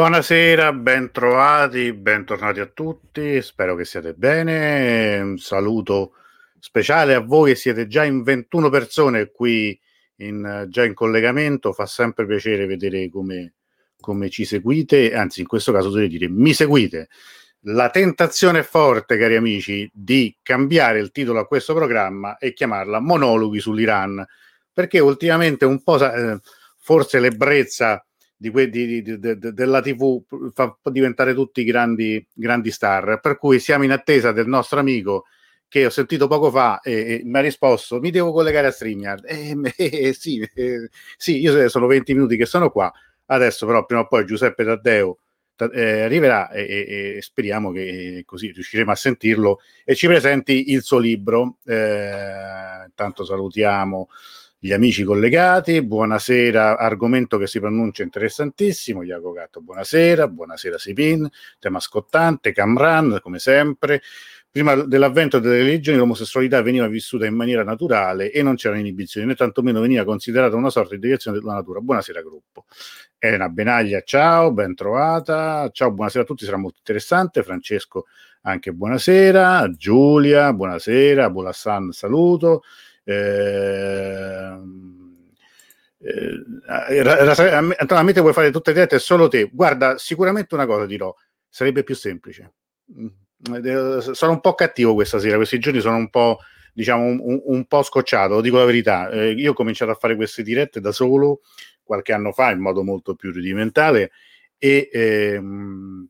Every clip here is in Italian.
Buonasera, bentrovati, bentornati a tutti, spero che siate bene. Un saluto speciale a voi che siete già in 21 persone qui in, già in collegamento. Fa sempre piacere vedere come, come ci seguite, anzi in questo caso dovrei dire mi seguite. La tentazione è forte, cari amici, di cambiare il titolo a questo programma e chiamarla Monologhi sull'Iran, perché ultimamente un po' eh, forse l'ebbrezza di que- di, di, de- della TV fa diventare tutti grandi, grandi star. Per cui siamo in attesa del nostro amico che ho sentito poco fa e, e mi ha risposto: Mi devo collegare a StreamYard. Eh, eh, sì, eh, sì, io sono 20 minuti che sono qua. Adesso, però, prima o poi Giuseppe Taddeo eh, arriverà e, e, e, speriamo che così riusciremo a sentirlo e ci presenti il suo libro. Eh, intanto salutiamo gli amici collegati, buonasera, argomento che si pronuncia interessantissimo, Iago Gatto, buonasera, buonasera Sipin, tema scottante, Camran, come sempre. Prima dell'avvento delle religioni l'omosessualità veniva vissuta in maniera naturale e non c'erano inibizioni, né tantomeno veniva considerata una sorta di direzione della natura. Buonasera gruppo. Elena Benaglia, ciao, ben trovata. Ciao, buonasera a tutti, sarà molto interessante. Francesco, anche buonasera. Giulia, buonasera. Bulassan, saluto. Ehm, eh, eh, a me te vuoi fare tutte le dirette solo te. Guarda, sicuramente una cosa dirò, sarebbe più semplice. Mm, eh, sono un po' cattivo questa sera, questi giorni sono un po', diciamo, un, un po' scocciato, lo dico la verità. Eh, io ho cominciato a fare queste dirette da solo qualche anno fa in modo molto più rudimentale e ehm,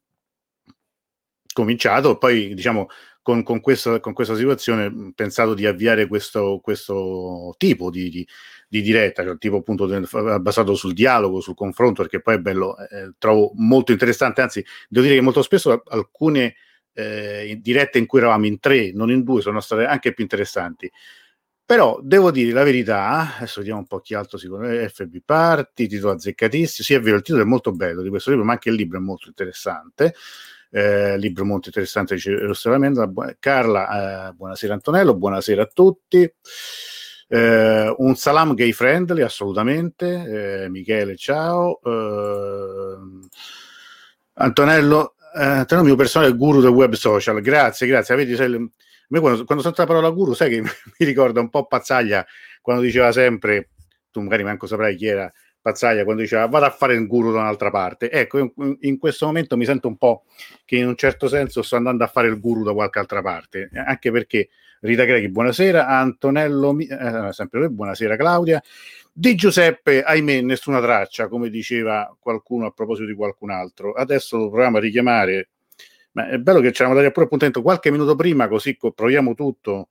cominciato, poi diciamo con, con, questa, con questa situazione pensato di avviare questo, questo tipo di, di, di diretta, cioè tipo appunto basato sul dialogo, sul confronto, perché poi è bello, eh, trovo molto interessante, anzi devo dire che molto spesso alcune eh, dirette in cui eravamo in tre, non in due, sono state anche più interessanti. Però devo dire la verità, adesso vediamo un po' chi altro si conosce, FB Party, titolo azzeccatissimo, sì è vero, il titolo è molto bello di questo libro, ma anche il libro è molto interessante eh, libro molto interessante dice Rosseramento. Carla, eh, buonasera Antonello, buonasera a tutti. Eh, un salam gay friendly, assolutamente. Eh, Michele, ciao. Eh, Antonello, eh, Antonello, mio personale guru del web social. Grazie, grazie. Vedi, sai, quando, quando sento la parola guru, sai che mi ricorda un po' Pazzaglia quando diceva sempre, tu magari manco saprai chi era, Pazzaglia quando diceva vado a fare il guru da un'altra parte. Ecco, in, in, questo momento mi sento un po' che in un certo senso sto andando a fare il guru da qualche altra parte, anche perché Rita Greghi, buonasera, Antonello, eh, sempre lui, buonasera Claudia. Di Giuseppe, ahimè, nessuna traccia, come diceva qualcuno a proposito di qualcun altro. Adesso lo proviamo a richiamare, ma è bello che ci eravamo dati pure appuntamento qualche minuto prima, così proviamo tutto.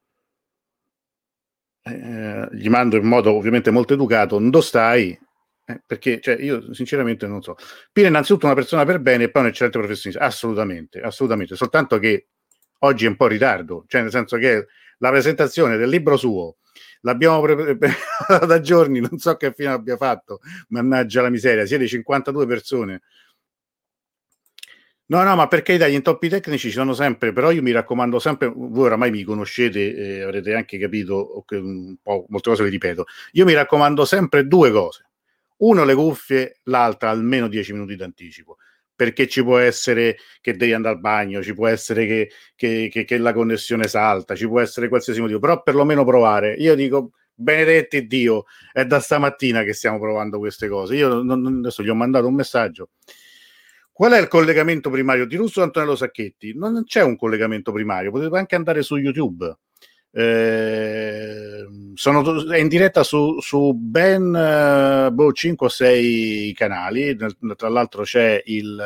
Eh, gli mando in modo ovviamente molto educato, dove stai? Eh, perché cioè, io sinceramente non so. Pino è innanzitutto una persona per bene e poi un eccellente professionista. Assolutamente, assolutamente. Soltanto che oggi è un po' in ritardo, cioè nel senso che la presentazione del libro suo l'abbiamo preparata da giorni, non so che fine abbia fatto, mannaggia la miseria, siete 52 persone. No, no, ma perché dai, gli intoppi tecnici ci sono sempre, però io mi raccomando sempre, voi oramai mi conoscete, eh, avrete anche capito un po', molte cose le ripeto, io mi raccomando sempre due cose uno le cuffie, l'altra almeno 10 minuti d'anticipo perché ci può essere che devi andare al bagno, ci può essere che, che, che, che, la connessione salta, ci può essere qualsiasi motivo, però perlomeno provare. Io dico, benedetti Dio, è da stamattina che stiamo provando queste cose. Io non, adesso gli ho mandato un messaggio. Qual è il collegamento primario di Russo Antonello Sacchetti? Non c'è un collegamento primario, potete anche andare su YouTube eh, sono, in diretta su, su ben eh, boh, 5 o 6 canali. Tra l'altro c'è il,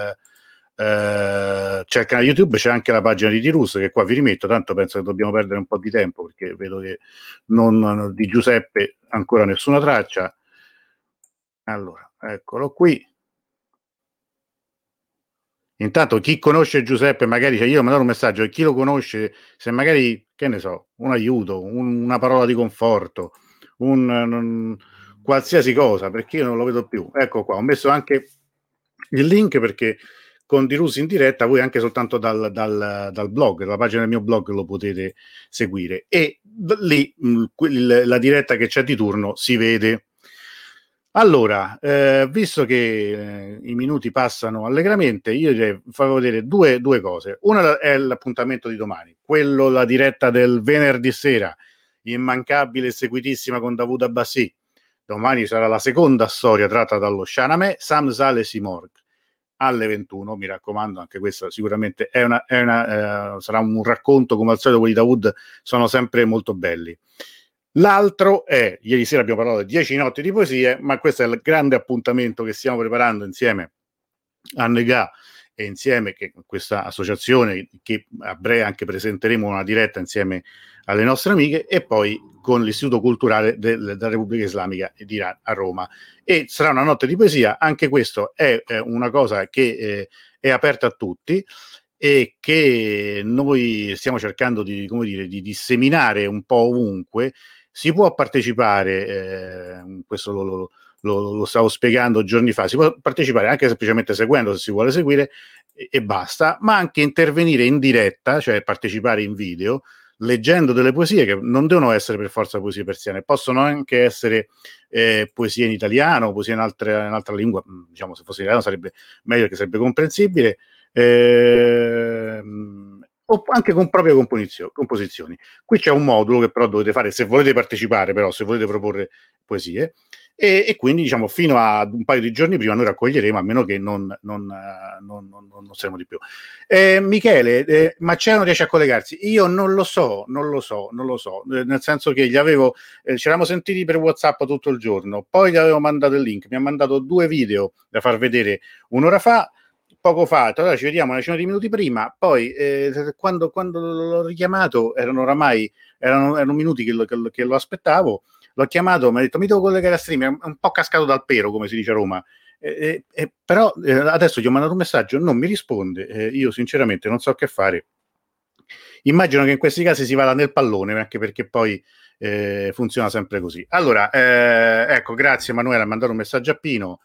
eh, c'è il canale YouTube, c'è anche la pagina di Tirus che qua vi rimetto. Tanto penso che dobbiamo perdere un po' di tempo perché vedo che non, di Giuseppe ancora nessuna traccia. Allora, eccolo qui. Intanto chi conosce Giuseppe, magari cioè io mandare un messaggio e chi lo conosce, se magari, che ne so, un aiuto, un, una parola di conforto, un, un, qualsiasi cosa, perché io non lo vedo più. Ecco qua, ho messo anche il link perché con Dirus in diretta voi anche soltanto dal, dal, dal, blog, dalla pagina del mio blog lo potete seguire e lì mh, la diretta che c'è di turno si vede Allora, eh, visto che eh, i minuti passano allegramente, io direi farò vedere due, due, cose. Una è l'appuntamento di domani, quello la diretta del venerdì sera, immancabile e seguitissima con Davud Abbassi. Domani sarà la seconda storia tratta dallo Shaname, Sam Sale Simorg alle 21, mi raccomando, anche questa sicuramente è una, è una, eh, sarà un racconto come al solito quelli da Wood sono sempre molto belli. L'altro è, ieri sera abbiamo parlato di 10 notti di poesie, ma questo è il grande appuntamento che stiamo preparando insieme a Negà e insieme che questa associazione che a breve anche presenteremo una diretta insieme alle nostre amiche e poi con l'Istituto Culturale del, della Repubblica Islamica di Iran a Roma. E sarà una notte di poesia, anche questo è, è una cosa che eh, è aperta a tutti e che noi stiamo cercando di, come dire, di disseminare un po' ovunque si può partecipare, eh, questo lo, lo, lo, lo, stavo spiegando giorni fa, si può partecipare anche semplicemente seguendo se si vuole seguire e, e basta, ma anche intervenire in diretta, cioè partecipare in video, leggendo delle poesie che non devono essere per forza poesie persiane, possono anche essere eh, poesie in italiano, poesie in, altre, in altra lingua, mm, diciamo se fosse in italiano sarebbe meglio che sarebbe comprensibile. Eh, o anche con proprie composizioni. Qui c'è un modulo che però dovete fare se volete partecipare, però se volete proporre poesie. E, e, quindi diciamo fino a un paio di giorni prima noi raccoglieremo a meno che non, non, non, non, non saremo di più eh, Michele eh, non riesce a collegarsi io non lo so non lo so non lo so eh, nel senso che gli avevo eh, ci eravamo sentiti per whatsapp tutto il giorno poi gli avevo mandato il link mi ha mandato due video da far vedere un'ora fa poco fa, allora ci vediamo una decina di minuti prima, poi eh, quando, quando, l'ho richiamato erano oramai erano, erano minuti che lo, che, che lo, aspettavo, l'ho chiamato, mi ha detto mi devo collegare a stream, è un po' cascato dal pero come si dice a Roma, eh, eh, però eh, adesso gli ho mandato un messaggio, non mi risponde, eh, io sinceramente non so che fare. Immagino che in questi casi si vada nel pallone, anche perché poi eh, funziona sempre così. Allora, ecco, grazie Emanuele, ha mandato un messaggio a Pino.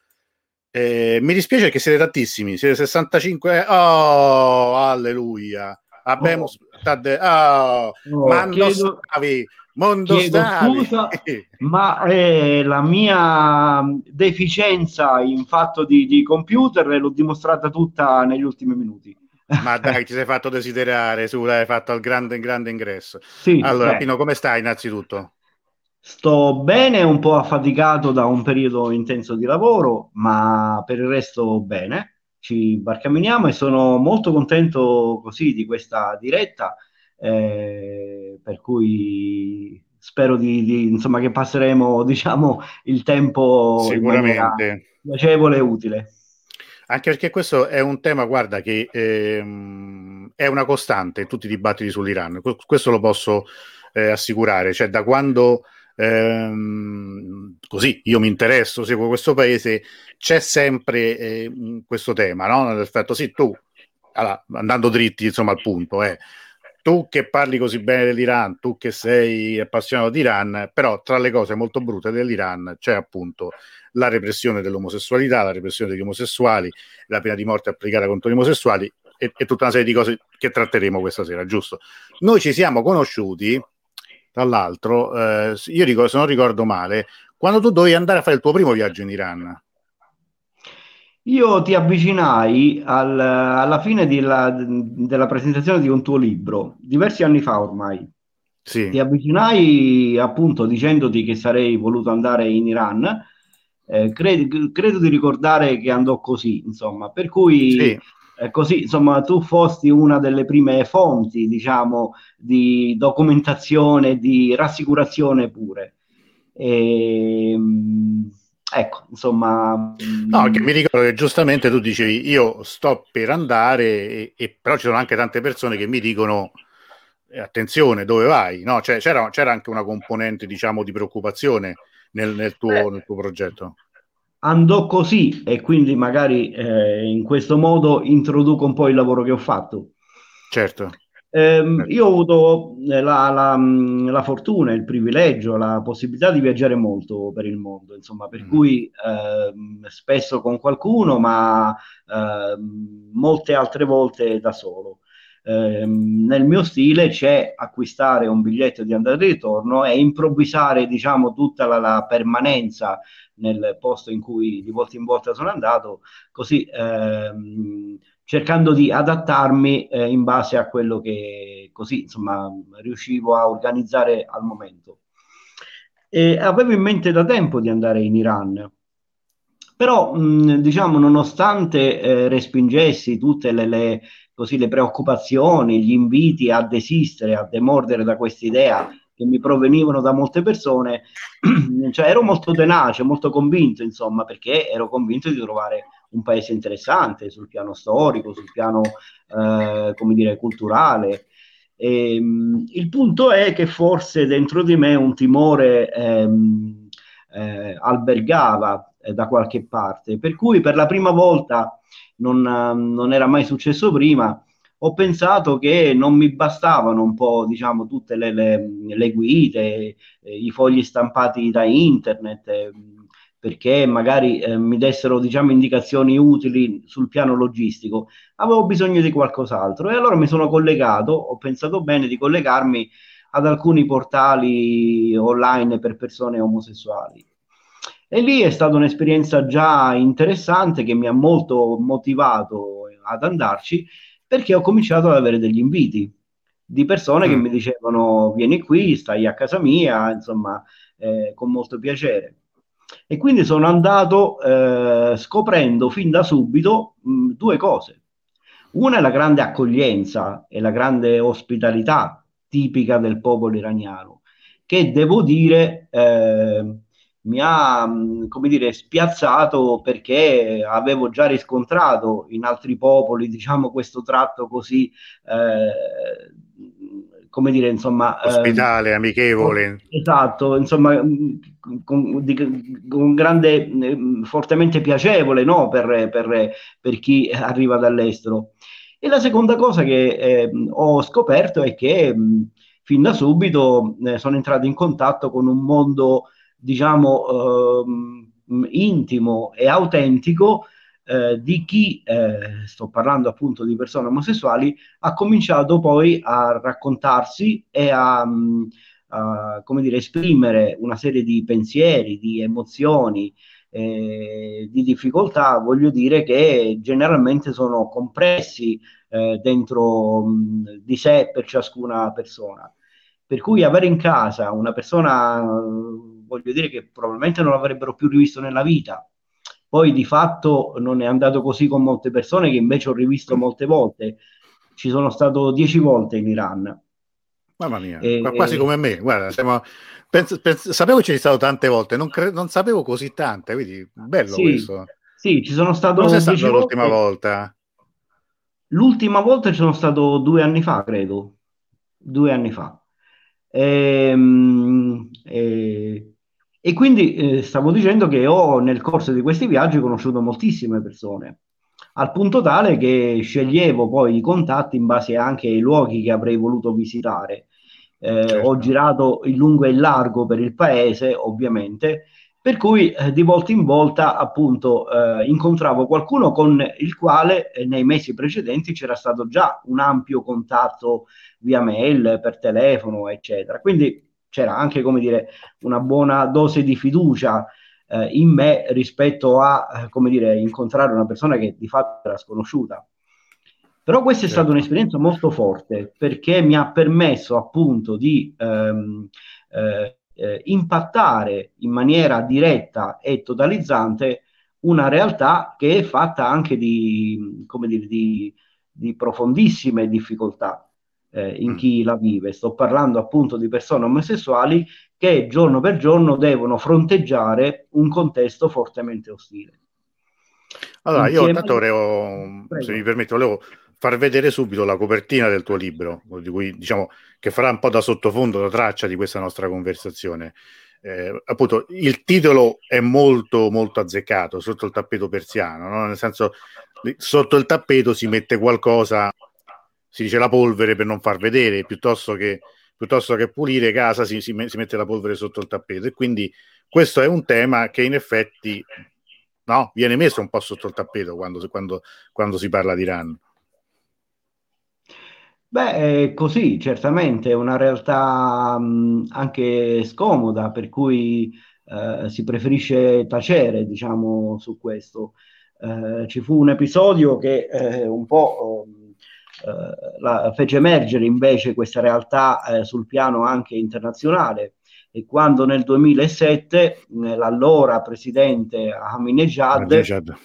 Eh, mi dispiace che siete tantissimi, siete 65. Oh, alleluia. Abbiamo oh. Tadde, oh, oh, Mando chiedo, stavi, Mondo chiedo stavi. scusa, ma eh, la mia deficienza in fatto di, di computer l'ho dimostrata tutta negli ultimi minuti. Ma dai, ti sei fatto desiderare, su, hai fatto il grande, grande ingresso. Sì, allora, beh. Pino, come stai innanzitutto? Sto bene, un po' affaticato da un periodo intenso di lavoro, ma per il resto bene. Ci barcameniamo e sono molto contento così di questa diretta, eh, per cui spero di, di, insomma, che passeremo diciamo, il tempo sicuramente piacevole e utile. Anche perché questo è un tema, guarda, che ehm, è una costante in tutti i dibattiti sull'Iran. Questo lo posso eh, assicurare. Cioè, da quando ehm, così io mi interesso, seguo questo paese, c'è sempre eh, questo tema, no? Nell'effetto, sì, tu, allora, andando dritti insomma al punto, eh, tu che parli così bene dell'Iran, tu che sei appassionato di Iran, però tra le cose molto brutte dell'Iran c'è appunto la repressione dell'omosessualità, la repressione degli omosessuali, la pena di morte applicata contro gli omosessuali e, e tutta una serie di cose che tratteremo questa sera, giusto? Noi ci siamo conosciuti l'altro, eh, io ricordo, se non ricordo male, quando tu dovevi andare a fare il tuo primo viaggio in Iran. Io ti avvicinai al, alla fine della, della, presentazione di un tuo libro, diversi anni fa ormai. Sì. Ti avvicinai appunto dicendoti che sarei voluto andare in Iran. Eh, credo, credo, di ricordare che andò così, insomma, per cui sì eh, così insomma tu fosti una delle prime fonti diciamo di documentazione di rassicurazione pure e, ehm, ecco insomma no che mi ricordo che giustamente tu dicevi io sto per andare e, e però ci sono anche tante persone che mi dicono eh, attenzione dove vai no? cioè, c'era, c'era, anche una componente diciamo di preoccupazione nel, nel, tuo, nel tuo progetto andò così e quindi magari eh, in questo modo introduco un po' il lavoro che ho fatto. Certo. Eh, io ho avuto eh, la, la, mm, la, fortuna, il privilegio, la possibilità di viaggiare molto per il mondo, insomma, per mm. cui eh, spesso con qualcuno, ma ehm, molte altre volte da solo. Eh, nel mio stile c'è acquistare un biglietto di andata e ritorno e improvvisare diciamo tutta la, la, permanenza nel posto in cui di volta in volta sono andato, così ehm, cercando di adattarmi eh, in base a quello che così insomma riuscivo a organizzare al momento. E avevo in mente da tempo di andare in Iran, però mh, diciamo nonostante eh, respingessi tutte le, le, così, le preoccupazioni, gli inviti a desistere, a demordere da questa idea che mi provenivano da molte persone, cioè ero molto tenace, molto convinto, insomma, perché ero convinto di trovare un paese interessante sul piano storico, sul piano, eh, come dire, culturale. E, ehm, il punto è che forse dentro di me un timore ehm, eh, albergava eh, da qualche parte, per cui per la prima volta non, non era mai successo prima ho pensato che non mi bastavano un po', diciamo, tutte le, le, le guide, eh, i fogli stampati da internet, eh, perché magari eh, mi dessero, diciamo, indicazioni utili sul piano logistico. Avevo bisogno di qualcos'altro e allora mi sono collegato, ho pensato bene di collegarmi ad alcuni portali online per persone omosessuali. E lì è stata un'esperienza già interessante che mi ha molto motivato ad andarci perché ho cominciato ad avere degli inviti di persone mm. che mi dicevano vieni qui, stai a casa mia, insomma, eh, con molto piacere. E quindi sono andato eh, scoprendo fin da subito mh, mm, due cose. Una è la grande accoglienza e la grande ospitalità tipica del popolo iraniano, che devo dire eh, mi ha, mm, come dire, spiazzato perché avevo già riscontrato in altri popoli, diciamo, questo tratto così, eh, come dire, insomma... Ehm, Ospitale, eh, amichevole. Esatto, insomma, mm, con, di, con grande, mm, fortemente piacevole, no? Per, per, per, chi arriva dall'estero. E la seconda cosa che eh, ho scoperto è che mh, fin da subito eh, sono entrato in contatto con un mondo diciamo, ehm, intimo e autentico eh, di chi, eh, sto parlando appunto di persone omosessuali, ha cominciato poi a raccontarsi e a, mm, a come dire, esprimere una serie di pensieri, di emozioni, eh, di difficoltà, voglio dire che generalmente sono compressi eh, dentro mh, mm, di sé per ciascuna persona. Per cui avere in casa una persona voglio dire che probabilmente non l'avrebbero più rivisto nella vita. Poi di fatto non è andato così con molte persone che invece ho rivisto molte volte. Ci sono stato dieci volte in Iran. Mamma mia, e, quasi e... come me. Guarda, siamo... penso, penso, sapevo che ci sei stato tante volte, non, cre... non sapevo così tante, quindi bello sì, questo. Sì, ci sono stato. Dove sei stato l'ultima volta? L'ultima volta ci sono stato due anni fa, credo. Due anni fa. Ehm, e, e, e quindi eh, stavo dicendo che ho nel corso di questi viaggi conosciuto moltissime persone, al punto tale che sceglievo poi i contatti in base anche ai luoghi che avrei voluto visitare. Eh, certo. Ho girato in lungo e in largo per il paese, ovviamente, per cui eh, di volta in volta appunto eh, incontravo qualcuno con il quale eh, nei mesi precedenti c'era stato già un ampio contatto via mail, per telefono, eccetera. Quindi c'era anche, come dire, una buona dose di fiducia eh, in me rispetto a, eh, come dire, incontrare una persona che di fatto era sconosciuta. Però questa è stata certo. un'esperienza molto forte perché mi ha permesso appunto di ehm, eh, eh, impattare in maniera diretta e totalizzante una realtà che è fatta anche di, come dire, di, di profondissime difficoltà eh, in mm. chi la vive. Sto parlando appunto di persone omosessuali che giorno per giorno devono fronteggiare un contesto fortemente ostile. Allora, Insieme... io tanto volevo, Prego. se mi permette, volevo far vedere subito la copertina del tuo libro, di cui diciamo che farà un po' da sottofondo, da traccia di questa nostra conversazione. Eh, appunto, il titolo è molto, molto azzeccato sotto il tappeto persiano, no? nel senso, sotto il tappeto si mette qualcosa si dice la polvere per non far vedere, piuttosto che, piuttosto che pulire casa si, si, si, mette la polvere sotto il tappeto. E quindi questo è un tema che in effetti no, viene messo un po' sotto il tappeto quando, quando, quando si parla di Iran. Beh, così, certamente è una realtà mh, anche scomoda, per cui eh, si preferisce tacere, diciamo, su questo. Eh, ci fu un episodio che eh, un po' eh, la, fece emergere invece questa realtà eh, sul piano anche internazionale e quando nel 2007 l'allora presidente Ahmadinejad, Ahmadinejad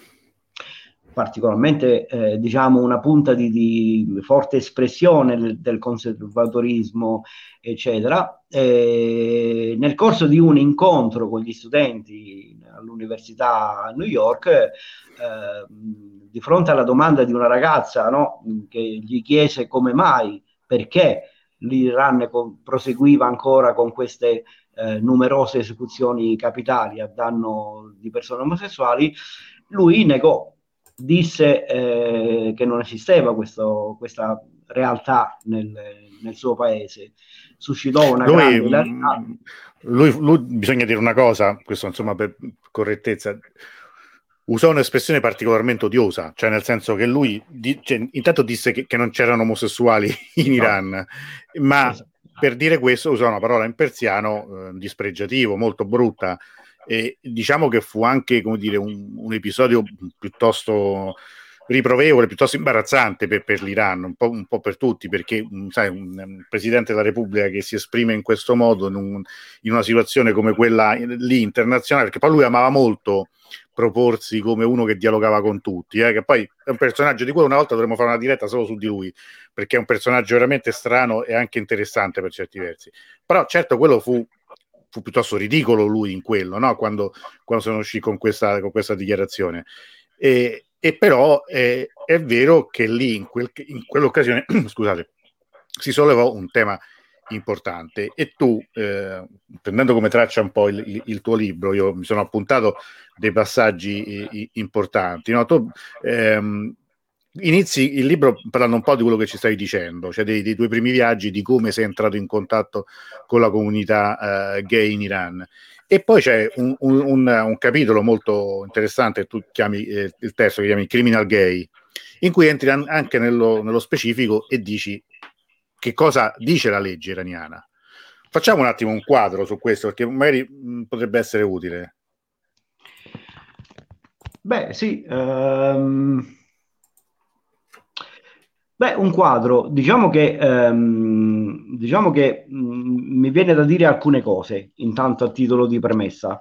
particolarmente eh, diciamo una punta di, di forte espressione del, del, conservatorismo, eccetera. E nel corso di un incontro con gli studenti all'università a New York, eh, di fronte alla domanda di una ragazza no, che gli chiese come mai, perché l'Iran proseguiva ancora con queste eh, numerose esecuzioni capitali a danno di persone omosessuali, lui negò disse eh, che non esisteva questo, questa realtà nel, nel, suo paese. Suscitò una lui, grande. Mm, lui, lui, bisogna dire una cosa, questo insomma per correttezza, usò un'espressione particolarmente odiosa, cioè nel senso che lui di, cioè, intanto disse che, che, non c'erano omosessuali in no. Iran, ma esatto. per dire questo usò una parola in persiano eh, dispregiativo, molto brutta, e diciamo che fu anche come dire, un, un episodio piuttosto riprovevole, piuttosto imbarazzante per, per l'Iran, un po', un po', per tutti, perché sai, un, un, presidente della Repubblica che si esprime in questo modo in, un, in, una situazione come quella lì internazionale, perché poi lui amava molto proporsi come uno che dialogava con tutti, eh, che poi è un personaggio di cui una volta dovremmo fare una diretta solo su di lui, perché è un personaggio veramente strano e anche interessante per certi versi. Però certo quello fu fu piuttosto ridicolo lui in quello, no? quando, quando sono usciti con questa, con questa dichiarazione. E, e però è, è, vero che lì, in, quel, in quell'occasione, scusate, si sollevò un tema importante e tu, eh, prendendo come traccia un po' il, il, tuo libro, io mi sono appuntato dei passaggi i, importanti, no? tu ehm, inizi il libro parlando un po' di quello che ci stai dicendo, cioè dei, dei tuoi primi viaggi, di come sei entrato in contatto con la comunità uh, gay in Iran. E poi c'è un, un, un, un capitolo molto interessante, tu chiami eh, il testo che chiami Criminal Gay, in cui entri an- anche nello, nello specifico e dici che cosa dice la legge iraniana. Facciamo un attimo un quadro su questo, perché magari mh, potrebbe essere utile. Beh, sì. Um Beh, un quadro, diciamo che, ehm, diciamo che mh, mm, mi viene da dire alcune cose, intanto a titolo di premessa.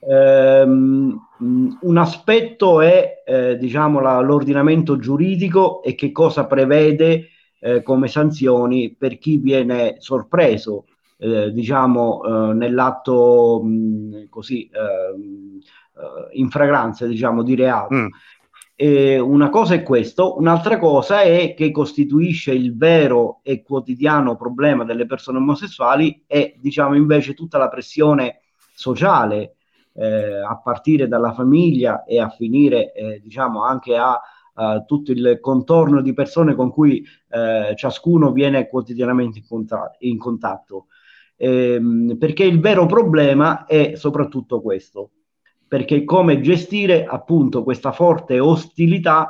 Ehm, un aspetto è, eh, diciamo, la, l'ordinamento giuridico e che cosa prevede eh, come sanzioni per chi viene sorpreso, eh, diciamo, eh, nell'atto mh, mm, così ehm, eh, in fragranza, diciamo, di reato. Mm. Eh, una cosa è questo, un'altra cosa è che costituisce il vero e quotidiano problema delle persone omosessuali e diciamo invece tutta la pressione sociale eh, a partire dalla famiglia e a finire eh, diciamo anche a, a, tutto il contorno di persone con cui eh, ciascuno viene quotidianamente in, contatto. In contatto. Ehm, perché il vero problema è soprattutto questo perché come gestire appunto questa forte ostilità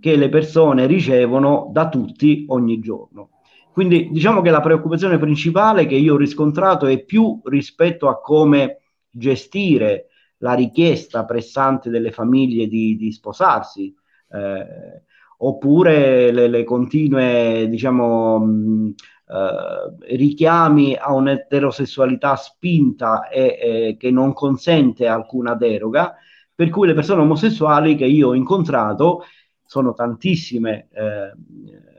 che le persone ricevono da tutti ogni giorno. Quindi diciamo che la preoccupazione principale che io ho riscontrato è più rispetto a come gestire la richiesta pressante delle famiglie di, di sposarsi, eh, oppure le, le, continue, diciamo, mh, eh, richiami a un'eterosessualità spinta e eh, che non consente alcuna deroga, per cui le persone omosessuali che io ho incontrato, sono tantissime eh,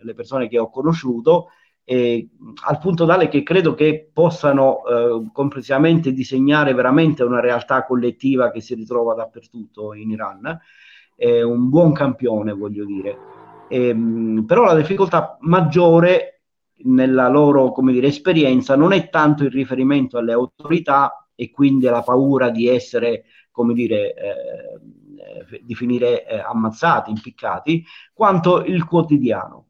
le persone che ho conosciuto, e, al punto tale che credo che possano eh, complessivamente disegnare veramente una realtà collettiva che si ritrova dappertutto in Iran. È un buon campione, voglio dire. E, ehm, però la difficoltà maggiore nella loro come dire, esperienza non è tanto il riferimento alle autorità e quindi la paura di essere, come dire, eh, di finire eh, ammazzati, impiccati, quanto il quotidiano.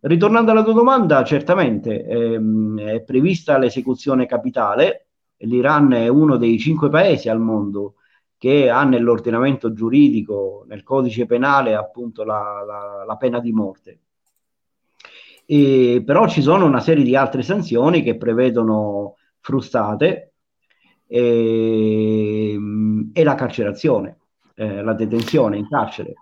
Ritornando alla tua domanda, certamente ehm, è prevista l'esecuzione capitale. L'Iran è uno dei cinque paesi al mondo che ha nell'ordinamento giuridico, nel codice penale, appunto la, la, la pena di morte E, però ci sono una serie di altre sanzioni che prevedono frustate e, ehm, e la carcerazione, eh, la detenzione in carcere.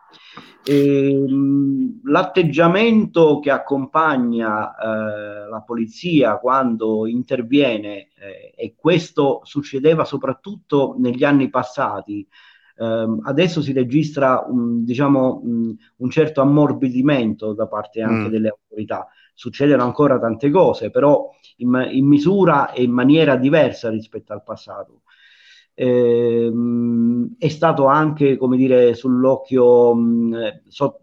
E, ehm, l'atteggiamento che accompagna eh, la polizia quando interviene, eh, e questo succedeva soprattutto negli anni passati, eh, adesso si registra un, diciamo, un, un, certo ammorbidimento da parte anche mm. delle autorità. Succedono ancora tante cose, però in, in misura e in maniera diversa rispetto al passato. Eh, è stato anche, come dire, sull'occhio, mh, so,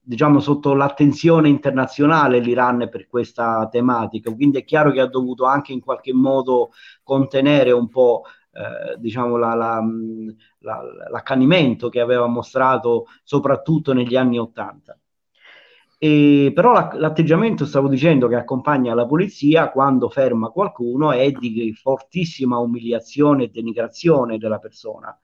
diciamo, sotto l'attenzione internazionale l'Iran per questa tematica, quindi è chiaro che ha dovuto anche in qualche modo contenere un po' eh, diciamo la, la, la, l'accanimento che aveva mostrato soprattutto negli anni Ottanta. E, però la, l'atteggiamento, stavo dicendo, che accompagna la polizia quando ferma qualcuno è di fortissima umiliazione e denigrazione della persona.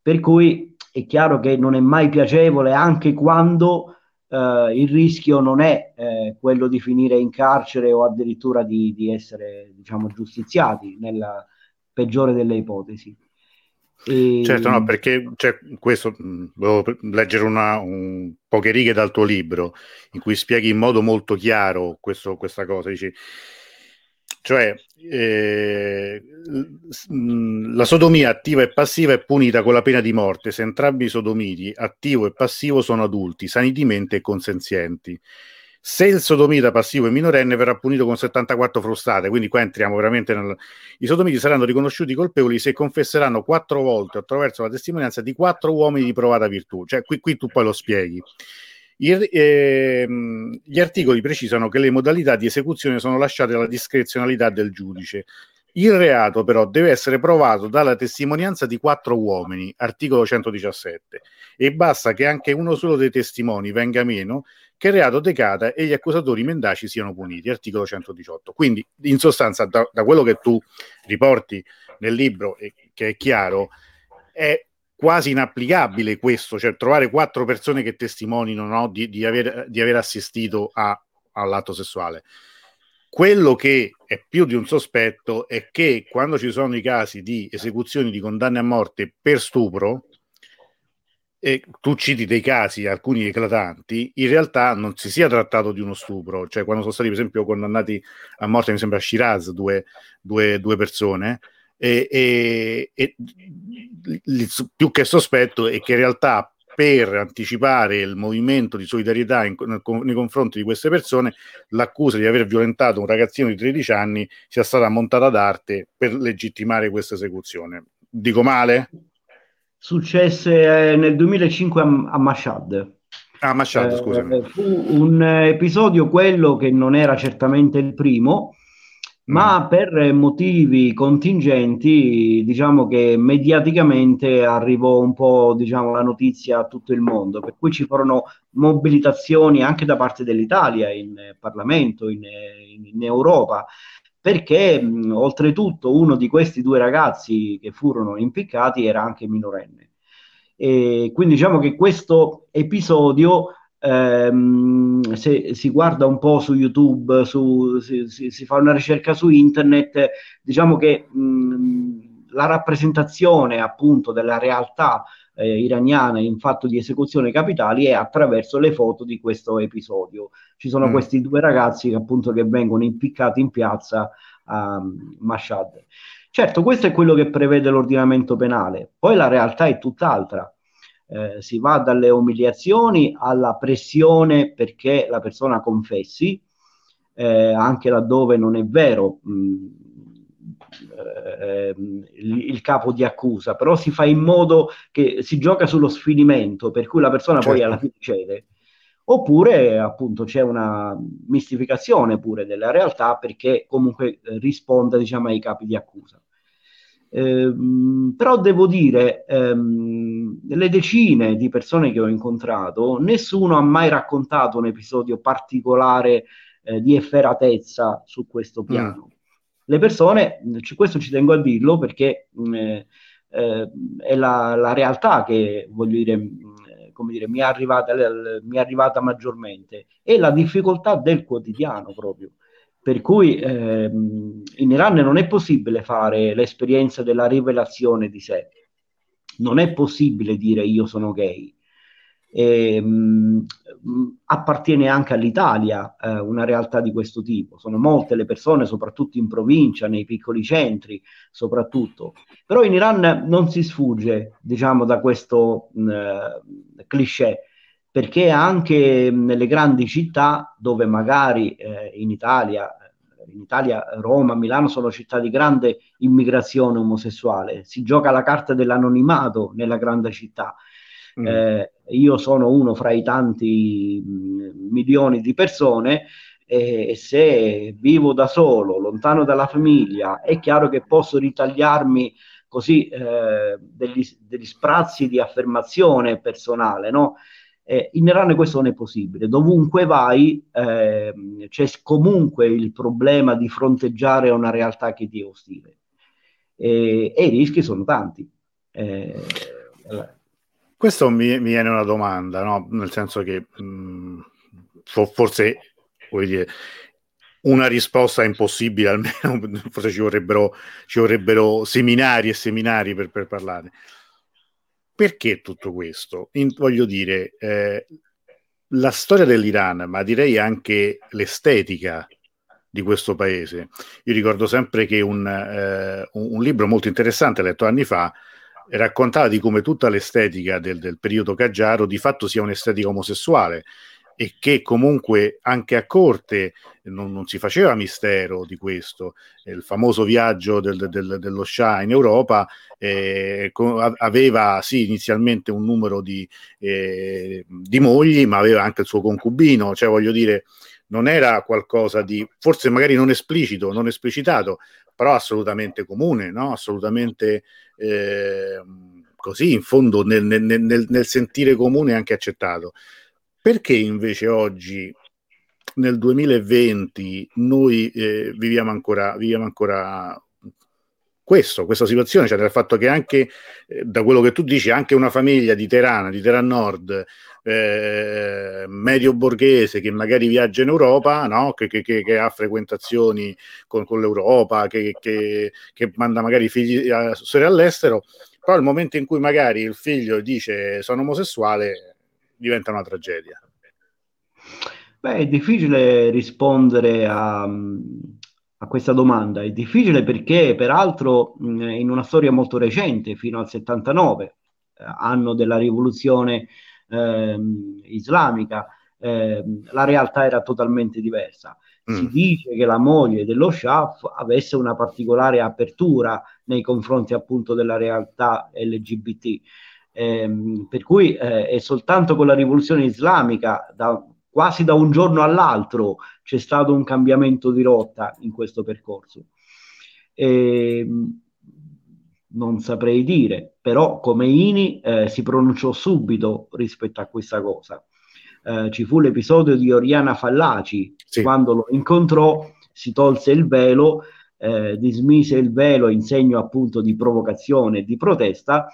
Per cui è chiaro che non è mai piacevole anche quando eh, il rischio non è eh, quello di finire in carcere o addirittura di, di essere diciamo, giustiziati nella peggiore delle ipotesi. E... Certo, no, perché cioè, questo volevo leggere una, un, poche righe dal tuo libro in cui spieghi in modo molto chiaro questo, questa cosa. Dici, cioè, eh, la sodomia attiva e passiva è punita con la pena di morte se entrambi i sodomiti, attivo e passivo, sono adulti, sani di mente e consenzienti se il sodomita passivo è minorenne verrà punito con 74 frustate, quindi qua entriamo veramente nel... I sodomiti saranno riconosciuti colpevoli se confesseranno quattro volte attraverso la testimonianza di quattro uomini di provata virtù, cioè qui, qui tu poi lo spieghi. Il, eh, gli articoli precisano che le modalità di esecuzione sono lasciate alla discrezionalità del giudice. Il reato però deve essere provato dalla testimonianza di quattro uomini, articolo 117, e basta che anche uno solo dei testimoni venga meno che il reato decada e gli accusatori mendaci siano puniti, articolo 118. Quindi, in sostanza, da, da quello che tu riporti nel libro, e che è chiaro, è quasi inapplicabile questo, cioè trovare quattro persone che testimonino no, di, di, aver, di, aver, assistito a, all'atto sessuale. Quello che è più di un sospetto è che quando ci sono i casi di esecuzioni di condanne a morte per stupro, e tu citi dei casi, alcuni eclatanti, in realtà non si sia trattato di uno stupro, cioè quando sono stati per esempio condannati a morte, mi sembra a Shiraz, due, due, due persone, e, e, e più che sospetto è che in realtà per anticipare il movimento di solidarietà in, nei confronti di queste persone, l'accusa di aver violentato un ragazzino di 13 anni sia stata montata d'arte per legittimare questa esecuzione. Dico male? Successe eh, nel 2005 a, a Mashhad. Ah, Mashhad, eh, scusami. Fu un episodio quello che non era certamente il primo, mm. ma per motivi contingenti, diciamo che mediaticamente arrivò un po' diciamo, la notizia a tutto il mondo, per cui ci furono mobilitazioni anche da parte dell'Italia in Parlamento, in, in Europa, perché mh, oltretutto uno di questi due ragazzi che furono impiccati era anche minorenne. E quindi diciamo che questo episodio, ehm, se si guarda un po' su YouTube, su, si, si, si, fa una ricerca su internet, diciamo che mh, la rappresentazione appunto della realtà eh, iraniana in fatto di esecuzione capitali è attraverso le foto di questo episodio. Ci sono mm. questi due ragazzi che appunto che vengono impiccati in piazza a Mashhad. Certo, questo è quello che prevede l'ordinamento penale, poi la realtà è tutt'altra. Eh, si va dalle umiliazioni alla pressione perché la persona confessi, eh, anche laddove non è vero. Mh, eh, il, il, capo di accusa, però si fa in modo che si gioca sullo sfinimento, per cui la persona certo. poi alla fine cede. Oppure appunto c'è una mistificazione pure della realtà perché comunque risponde diciamo ai capi di accusa. Eh, però devo dire, ehm, le decine di persone che ho incontrato, nessuno ha mai raccontato un episodio particolare eh, di efferatezza su questo mm. piano. Mm le persone, questo ci tengo a dirlo perché mh, mm, eh, è la, la, realtà che voglio dire, mm, come dire, mi è, arrivata, mi è arrivata maggiormente, è la difficoltà del quotidiano proprio. Per cui ehm, in Iran non è possibile fare l'esperienza della rivelazione di sé, non è possibile dire io sono gay. E, mh, appartiene anche all'Italia eh, una realtà di questo tipo. Sono molte le persone, soprattutto in provincia, nei piccoli centri, soprattutto. Però in Iran non si sfugge, diciamo, da questo mh, cliché perché anche nelle grandi città dove magari eh, in Italia in Italia Roma, Milano sono città di grande immigrazione omosessuale, si gioca la carta dell'anonimato nella grande città. Mm. Eh, io sono uno fra i tanti mh, milioni di persone e se vivo da solo, lontano dalla famiglia, è chiaro che posso ritagliarmi così eh, degli, degli, sprazzi di affermazione personale, no? Eh, in Iran questo non è possibile, dovunque vai eh, c'è comunque il problema di fronteggiare una realtà che ti è ostile e, e i rischi sono tanti. Eh, questo mi, mi, viene una domanda, no? nel senso che mh, mm, forse dire, una risposta è impossibile, almeno forse ci vorrebbero, ci vorrebbero seminari e seminari per, per parlarne. Perché tutto questo? In, voglio dire, eh, la storia dell'Iran, ma direi anche l'estetica di questo paese. Io ricordo sempre che un, eh, un libro molto interessante letto anni fa raccontava di come tutta l'estetica del, del periodo Caggiaro di fatto sia un'estetica omosessuale e che comunque anche a corte non, non, si faceva mistero di questo. Il famoso viaggio del, del, dello Shah in Europa eh, aveva sì inizialmente un numero di, eh, di, mogli, ma aveva anche il suo concubino, cioè voglio dire, non era qualcosa di forse magari non esplicito, non esplicitato, però assolutamente comune, no? assolutamente eh, così, in fondo nel, nel, nel, nel sentire comune anche accettato. Perché invece oggi, nel 2020, noi eh, viviamo, ancora, viviamo ancora questo, questa situazione, cioè del fatto che anche, eh, da quello che tu dici, anche una famiglia di Terana, di Teran Nord, eh, medio borghese che magari viaggia in Europa, no? che, che, che, ha frequentazioni con, con l'Europa, che, manda magari figli a studiare all'estero, però nel momento in cui magari il figlio dice sono omosessuale, diventa una tragedia? Beh, è difficile rispondere a, a questa domanda. È difficile perché, peraltro, in una storia molto recente, fino al 79, eh, anno della rivoluzione eh, islamica, eh, la realtà era totalmente diversa. Mm. Si dice che la moglie dello Shah avesse una particolare apertura nei confronti appunto della realtà LGBT. Ehm, per cui eh, è soltanto con la rivoluzione islamica, da, quasi da un giorno all'altro, c'è stato un cambiamento di rotta in questo percorso. Ehm, non saprei dire, però Khomeini eh, si pronunciò subito rispetto a questa cosa. Eh, ci fu l'episodio di Oriana Fallaci, sì. quando lo incontrò, si tolse il velo, eh, dismise il velo in segno appunto di provocazione e di protesta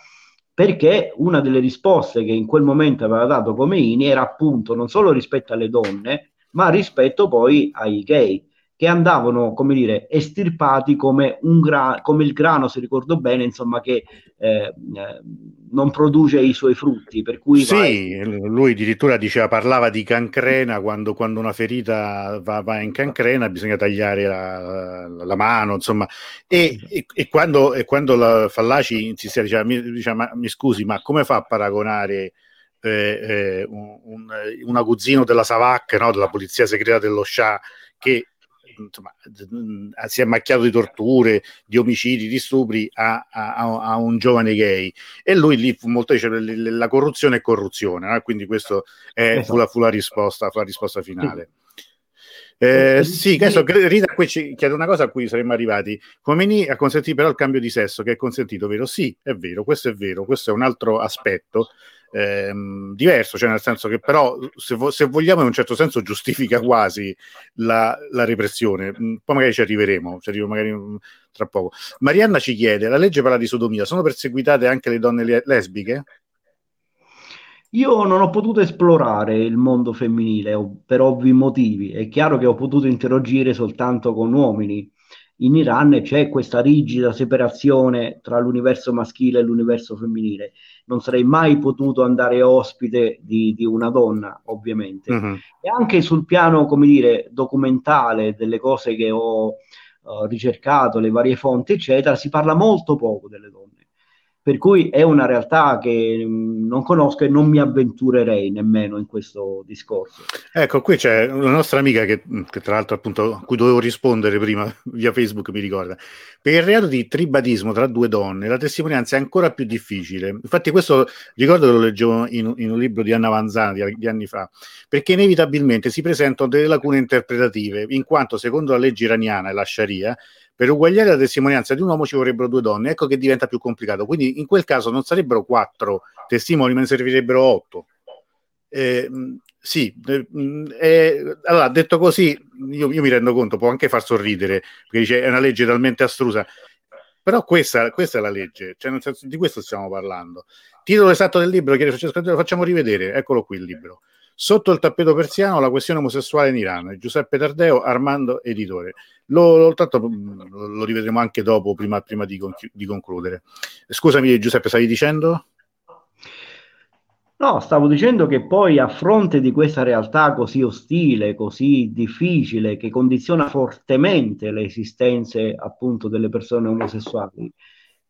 perché una delle risposte che in quel momento aveva dato Khomeini era appunto non solo rispetto alle donne, ma rispetto poi ai gay, che andavano, come dire, estirpati come, un gra- come il grano, se ricordo bene, insomma, che eh, eh, non produce i suoi frutti. Per cui sì, vai... lui addirittura diceva, parlava di cancrena, quando, quando una ferita va, va, in cancrena bisogna tagliare la, la mano, insomma. E, e, e, quando, e quando la Fallaci insisteva, diceva, mi, diceva ma, mi scusi, ma come fa a paragonare... Eh, eh, un, un, un, aguzzino della Savac, no, della polizia segreta dello Shah, che insomma, si è macchiato di torture, di omicidi, di stupri a, a, a un giovane gay. E lui lì fu molto dice la corruzione è corruzione, no? quindi questa fu, la, fu, la risposta, fu la risposta finale. Eh, sì, adesso Rita qui ci chiede una cosa a cui saremmo arrivati. Khomeini ha consentito però il cambio di sesso, che è consentito, vero? Sì, è vero, questo è vero, questo è un altro aspetto ehm, diverso, cioè nel senso che però se, vo- se, vogliamo in un certo senso giustifica quasi la, la repressione, mm, poi magari ci arriveremo, ci arrivo magari mm, tra poco. Marianna ci chiede, la legge parla di sodomia, sono perseguitate anche le donne le- lesbiche? Io non ho potuto esplorare il mondo femminile per ovvi motivi. È chiaro che ho potuto interagire soltanto con uomini. In Iran c'è questa rigida separazione tra l'universo maschile e l'universo femminile. Non sarei mai potuto andare ospite di, di una donna, ovviamente. Uh-huh. E anche sul piano, come dire, documentale delle cose che ho uh, ricercato, le varie fonti, eccetera, si parla molto poco delle donne per cui è una realtà che mm, non conosco e non mi avventurerei nemmeno in questo discorso. Ecco, qui c'è una nostra amica che, mm, che tra l'altro appunto a cui dovevo rispondere prima via Facebook mi ricorda. Per il reato di tribadismo tra due donne la testimonianza è ancora più difficile. Infatti questo ricordo che lo leggevo in, in un libro di Anna Vanzana di, di anni fa, perché inevitabilmente si presentano delle lacune interpretative, in quanto secondo la legge iraniana e la Sharia per uguagliare la testimonianza di un uomo ci vorrebbero due donne, ecco che diventa più complicato. Quindi in quel caso non sarebbero quattro testimoni, ma ne servirebbero otto. Eh, sì, eh, allora detto così, io, io, mi rendo conto, può anche far sorridere, perché dice è una legge talmente astrusa, però questa, questa è la legge, cioè nel senso, di questo stiamo parlando. Titolo esatto del libro, chiede Francesco, facciamo rivedere, eccolo qui il libro. Sotto il tappeto persiano la questione omosessuale in Iran, Giuseppe Tardeo, Armando Editore. Lo, lo, tanto, mm, lo rivedremo anche dopo, prima, prima di, di, concludere. Scusami Giuseppe, stavi dicendo? No, stavo dicendo che poi a fronte di questa realtà così ostile, così difficile, che condiziona fortemente le esistenze appunto delle persone omosessuali,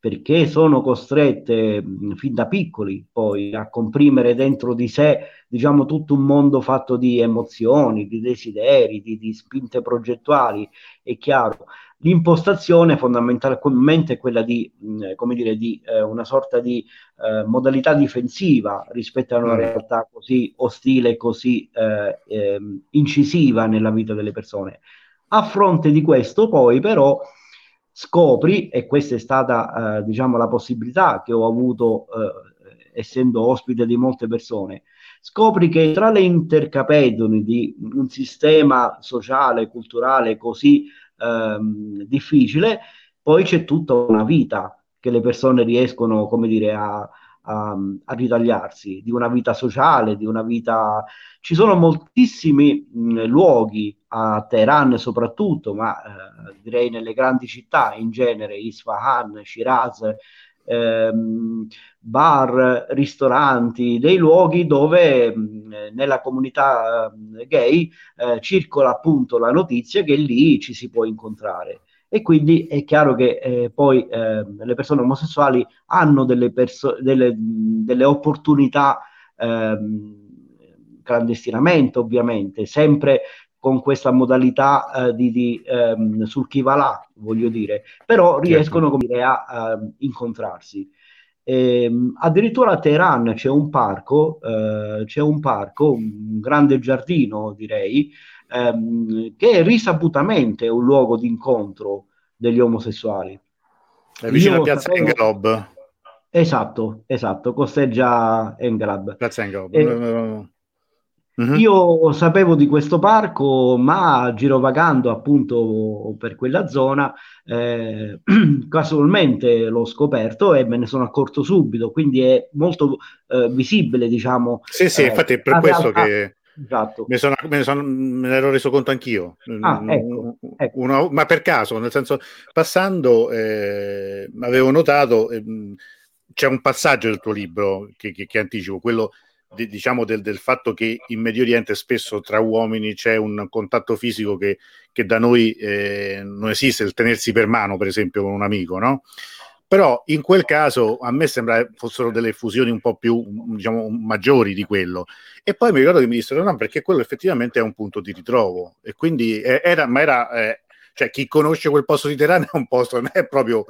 perché sono costrette fin da piccoli poi a comprimere dentro di sé, diciamo, tutto un mondo fatto di emozioni, di desideri, di, di spinte progettuali, è chiaro. L'impostazione fondamentalmente è quella di, mh, come dire, di eh, una sorta di eh, modalità difensiva rispetto a una mm. realtà così ostile, così eh, ehm, incisiva nella vita delle persone. A fronte di questo, poi, però, scopri, e questa è stata eh, diciamo la possibilità che ho avuto eh, essendo ospite di molte persone, scopri che tra le intercapedoni di un sistema sociale, culturale così ehm, difficile, poi c'è tutta una vita che le persone riescono, come dire, a, a, a ritagliarsi, di una vita sociale, di una vita... Ci sono moltissimi mh, luoghi, a Teheran soprattutto, ma eh, direi nelle grandi città in genere, Isfahan, Shiraz, ehm, bar, ristoranti, dei luoghi dove mh, nella comunità gay eh, circola appunto la notizia che lì ci si può incontrare. E quindi è chiaro che eh, poi eh, le persone omosessuali hanno delle, perso- delle, delle opportunità eh, clandestinamente ovviamente, sempre con questa modalità eh, di, di ehm, sul chi va là, voglio dire, però certo. riescono certo. dire, a, a, incontrarsi. E, ehm, addirittura a Teheran c'è un parco, eh, c'è un parco, un grande giardino direi, ehm, che è risaputamente un luogo di incontro degli omosessuali. È vicino Io a Piazza sapevo... Englab. Esatto, esatto, costeggia Englab. Piazza Englab. E... Mm-hmm. Io sapevo di questo parco, ma girovagando appunto per quella zona, eh, casualmente l'ho scoperto e me ne sono accorto subito, quindi è molto eh, visibile, diciamo. Sì, sì, eh, infatti è per questo realtà... che Esatto. Me, sono, me, sono, me, ne ero reso conto anch'io, ah, ecco, ecco. Una, ma per caso, nel senso, passando, eh, avevo notato, eh, c'è un passaggio del tuo libro che, che, che anticipo, quello di, diciamo del, del, fatto che in Medio Oriente spesso tra uomini c'è un contatto fisico che, che da noi eh, non esiste, il tenersi per mano, per esempio, con un amico, no? però in quel caso a me sembra fossero delle fusioni un po' più diciamo maggiori di quello e poi mi ricordo che mi dissero no perché quello effettivamente è un punto di ritrovo e quindi eh, era ma era eh, cioè chi conosce quel posto di Terrano è un posto non è proprio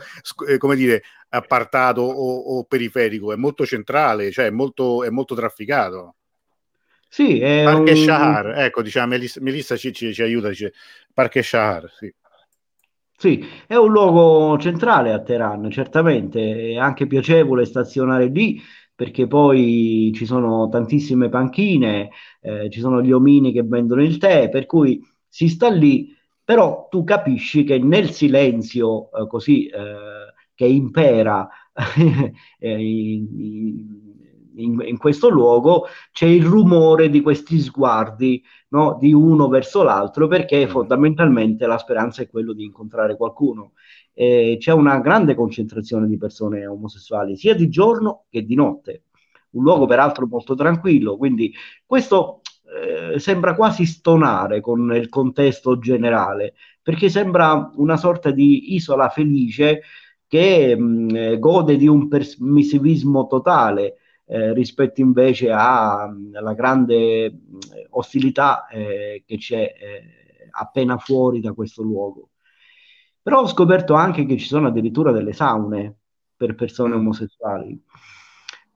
eh, come dire appartato o, o, periferico è molto centrale cioè è molto, è molto trafficato sì, è Parque un... Shahar, ecco, diciamo, Melissa, ci, ci, ci, aiuta, dice Parque Shahar, sì. Sì, è un luogo centrale a Teheran, certamente, è anche piacevole stazionare lì perché poi ci sono tantissime panchine, eh, ci sono gli omini che vendono il tè, per cui si sta lì, però tu capisci che nel silenzio eh, così eh, che impera eh, in, in, in, questo luogo c'è il rumore di questi sguardi no, di uno verso l'altro perché mm. fondamentalmente la speranza è quello di incontrare qualcuno. Eh, c'è una grande concentrazione di persone omosessuali sia di giorno che di notte. Un luogo peraltro molto tranquillo, quindi questo eh, sembra quasi stonare con il contesto generale, perché sembra una sorta di isola felice che mh, eh, gode di un permissivismo totale eh, rispetto invece alla grande ostilità eh, che c'è eh, appena fuori da questo luogo. Però ho scoperto anche che ci sono addirittura delle saune per persone omosessuali.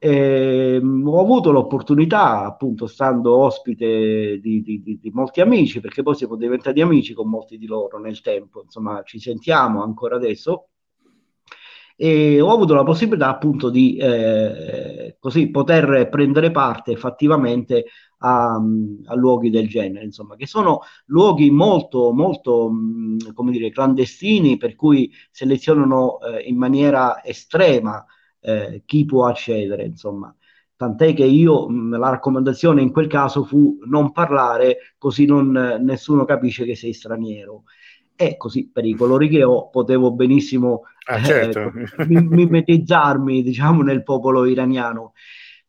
E, ehm, ho avuto l'opportunità, appunto, stando ospite di, di, di, di, molti amici, perché poi siamo diventati amici con molti di loro nel tempo, insomma, ci sentiamo ancora adesso. E ho avuto la possibilità appunto di eh, così poter prendere parte effettivamente a, a, luoghi del genere, insomma, che sono luoghi molto, molto, mh, come dire, clandestini, per cui selezionano eh, in maniera estrema eh, chi può accedere, insomma. Tant'è che io, mh, la raccomandazione in quel caso fu non parlare così non, nessuno capisce che sei straniero. E così, per i colori che ho, potevo benissimo ah, eh, certo. eh, mimetizzarmi, diciamo, nel popolo iraniano.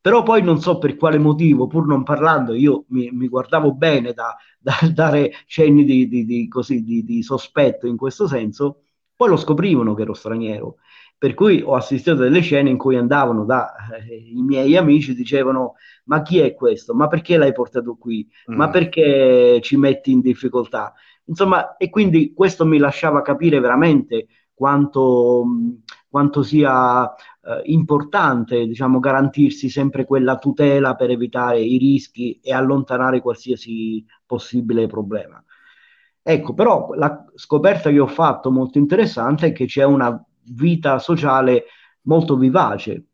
Però poi non so per quale motivo, pur non parlando, io mi, mi guardavo bene da, da, dare cenni di, di, di, così, di sospetto in questo senso, poi lo scoprivano che ero straniero per cui ho assistito a delle scene in cui andavano da eh, i miei amici dicevano ma chi è questo? Ma perché l'hai portato qui? Mm. Ma perché ci metti in difficoltà? Insomma, e quindi questo mi lasciava capire veramente quanto, quanto sia eh, importante diciamo, garantirsi sempre quella tutela per evitare i rischi e allontanare qualsiasi possibile problema. Ecco, però la scoperta che ho fatto molto interessante è che c'è una vita sociale molto vivace.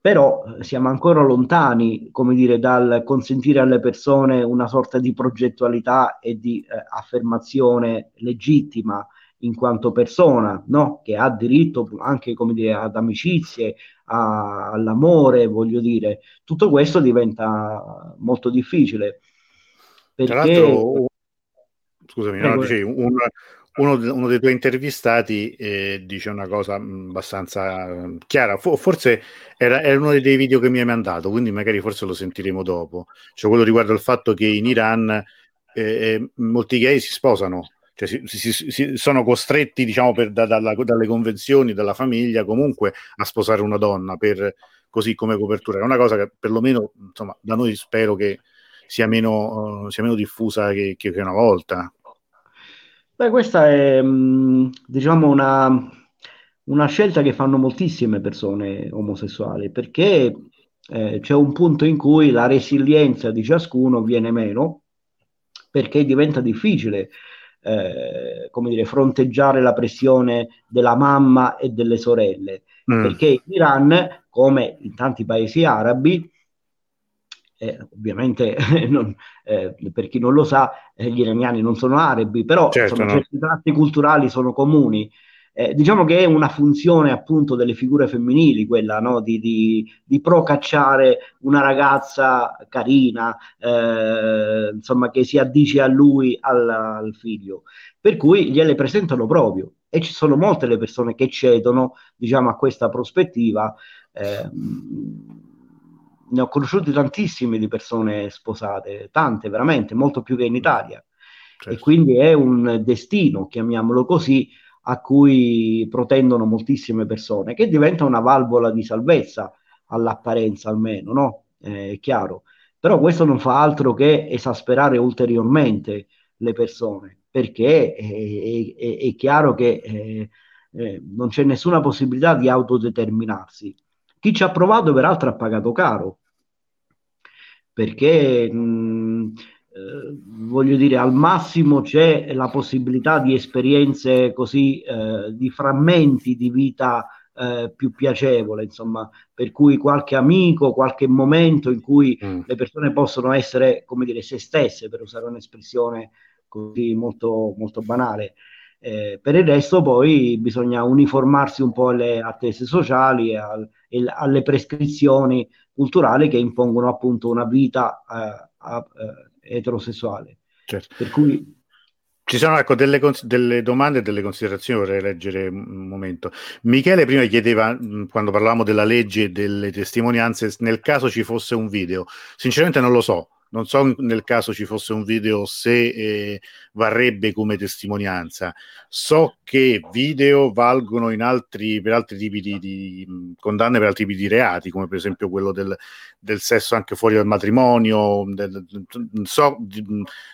Però eh, siamo ancora lontani, come dire, dal consentire alle persone una sorta di progettualità e di eh, affermazione legittima in quanto persona, no? che ha diritto anche come dire, ad amicizie, a, all'amore, voglio dire. Tutto questo diventa molto difficile. Perché... Tra l'altro, scusami, no, dicevi, un, uno, uno, dei tuoi intervistati eh, dice una cosa abbastanza mm, chiara, forse era, era, uno dei video che mi hai mandato, quindi magari forse lo sentiremo dopo, cioè quello riguardo il fatto che in Iran eh, eh molti gay si sposano, cioè si, si, si, sono costretti diciamo per, da, dalla, dalle convenzioni, dalla famiglia comunque a sposare una donna per, così come copertura, è una cosa che perlomeno insomma, da noi spero che sia meno, uh, sia meno diffusa che, che una volta. Beh, questa è mm, diciamo una, una scelta che fanno moltissime persone omosessuali perché eh, c'è un punto in cui la resilienza di ciascuno viene meno perché diventa difficile eh, come dire, fronteggiare la pressione della mamma e delle sorelle mm. perché in Iran come in tanti paesi arabi eh, ovviamente non, eh, per chi non lo sa, eh, gli iraniani non sono arabi, però certo, insomma, no. certi tratti culturali sono comuni. Eh, diciamo che è una funzione appunto delle figure femminili, quella no? di, di, di procacciare una ragazza carina, eh, insomma, che si addice a lui, al, al figlio. Per cui gliele presentano proprio e ci sono molte le persone che cedono diciamo, a questa prospettiva. Eh, ne ho conosciuti tantissime di persone sposate, tante veramente, molto più che in Italia. Certo. E quindi è un destino, chiamiamolo così, a cui protendono moltissime persone, che diventa una valvola di salvezza, all'apparenza almeno, no? Eh, è chiaro. Però questo non fa altro che esasperare ulteriormente le persone, perché è, è, è chiaro che eh, eh, non c'è nessuna possibilità di autodeterminarsi. Chi ci ha provato, peraltro, ha pagato caro, perché mh, eh, voglio dire, al massimo c'è la possibilità di esperienze così, eh, di frammenti di vita eh, più piacevole, insomma, per cui qualche amico, qualche momento in cui mm. le persone possono essere, come dire, se stesse, per usare un'espressione così molto, molto banale. Eh, per il resto poi bisogna uniformarsi un po' alle attese sociali e, al, e alle prescrizioni culturali che impongono appunto una vita eh, a, eh, eterosessuale. Certo. Per cui ci sono ecco, delle, delle, domande e delle considerazioni, vorrei leggere un momento. Michele prima chiedeva, quando parlavamo della legge e delle testimonianze, nel caso ci fosse un video. Sinceramente non lo so, non so nel caso ci fosse un video se eh, varrebbe come testimonianza. So che video valgono altri, per altri tipi di, di, condanne per altri tipi di reati, come per esempio quello del, del sesso anche fuori dal matrimonio, del, so,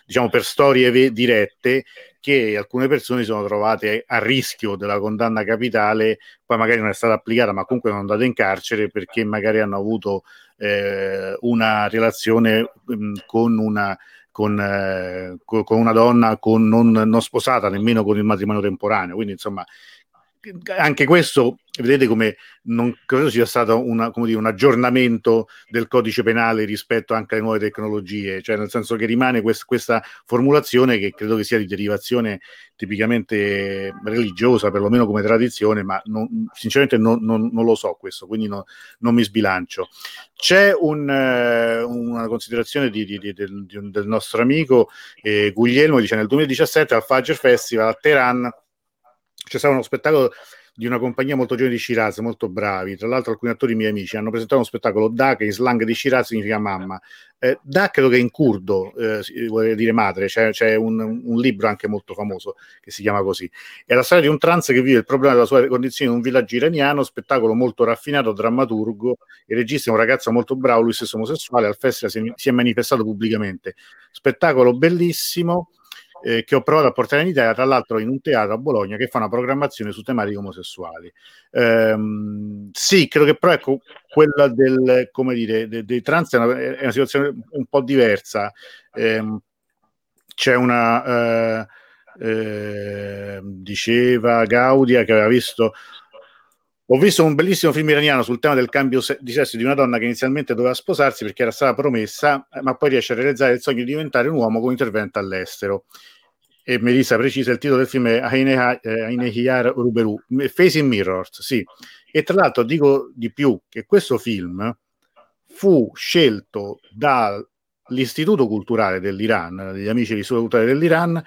diciamo per storie dirette che alcune persone sono trovate a rischio della condanna capitale, poi magari non è stata applicata, ma comunque sono andate in carcere perché magari hanno avuto eh, una relazione mh, mm, con una con, eh, con, una donna con non, non, sposata nemmeno con il matrimonio temporaneo. Quindi, insomma, anche questo vedete come non credo sia stato una, dire, un aggiornamento del codice penale rispetto anche alle nuove tecnologie, cioè nel senso che rimane quest, questa formulazione che credo che sia di derivazione tipicamente religiosa, perlomeno come tradizione, ma non, sinceramente non, non, non, lo so questo, quindi non mi sbilancio. C'è un, eh, una considerazione di, di, di, del, del, nostro amico eh, Guglielmo, dice nel 2017 al Fajr Festival a Teheran c'è stato uno spettacolo di una compagnia molto giovane di Shiraz, molto bravi. Tra l'altro, alcuni attori miei amici hanno presentato uno spettacolo Da, che in slang di Shiraz significa mamma. Eh, da credo che in curdo eh, vuol dire madre, c'è, c'è un, un, libro anche molto famoso che si chiama così. È la storia di un trans che vive il problema della sua condizione in un villaggio iraniano, spettacolo molto raffinato, drammaturgo. Il regista è un ragazzo molto bravo, lui stesso omosessuale, al festival si è, si è manifestato pubblicamente. Spettacolo bellissimo eh, che ho provato a portare in Italia, tra l'altro in un teatro a Bologna che fa una programmazione su tematiche omosessuali. Ehm, sì, credo che però ecco, quella del, come dire, dei, dei trans è una, è una, situazione un po' diversa. Ehm, c'è una... Eh, eh, diceva Gaudia che aveva visto ho visto un bellissimo film iraniano sul tema del cambio di sesso di una donna che inizialmente doveva sposarsi perché era stata promessa, eh, ma poi riesce a realizzare il sogno di diventare un uomo con intervento all'estero. E Melissa precisa il titolo del film è Ainehiyar eh, Ruberu, Facing Mirrors, sì. E tra l'altro dico di più che questo film fu scelto dall'Istituto Culturale dell'Iran, degli amici dell'Istituto Culturale dell'Iran,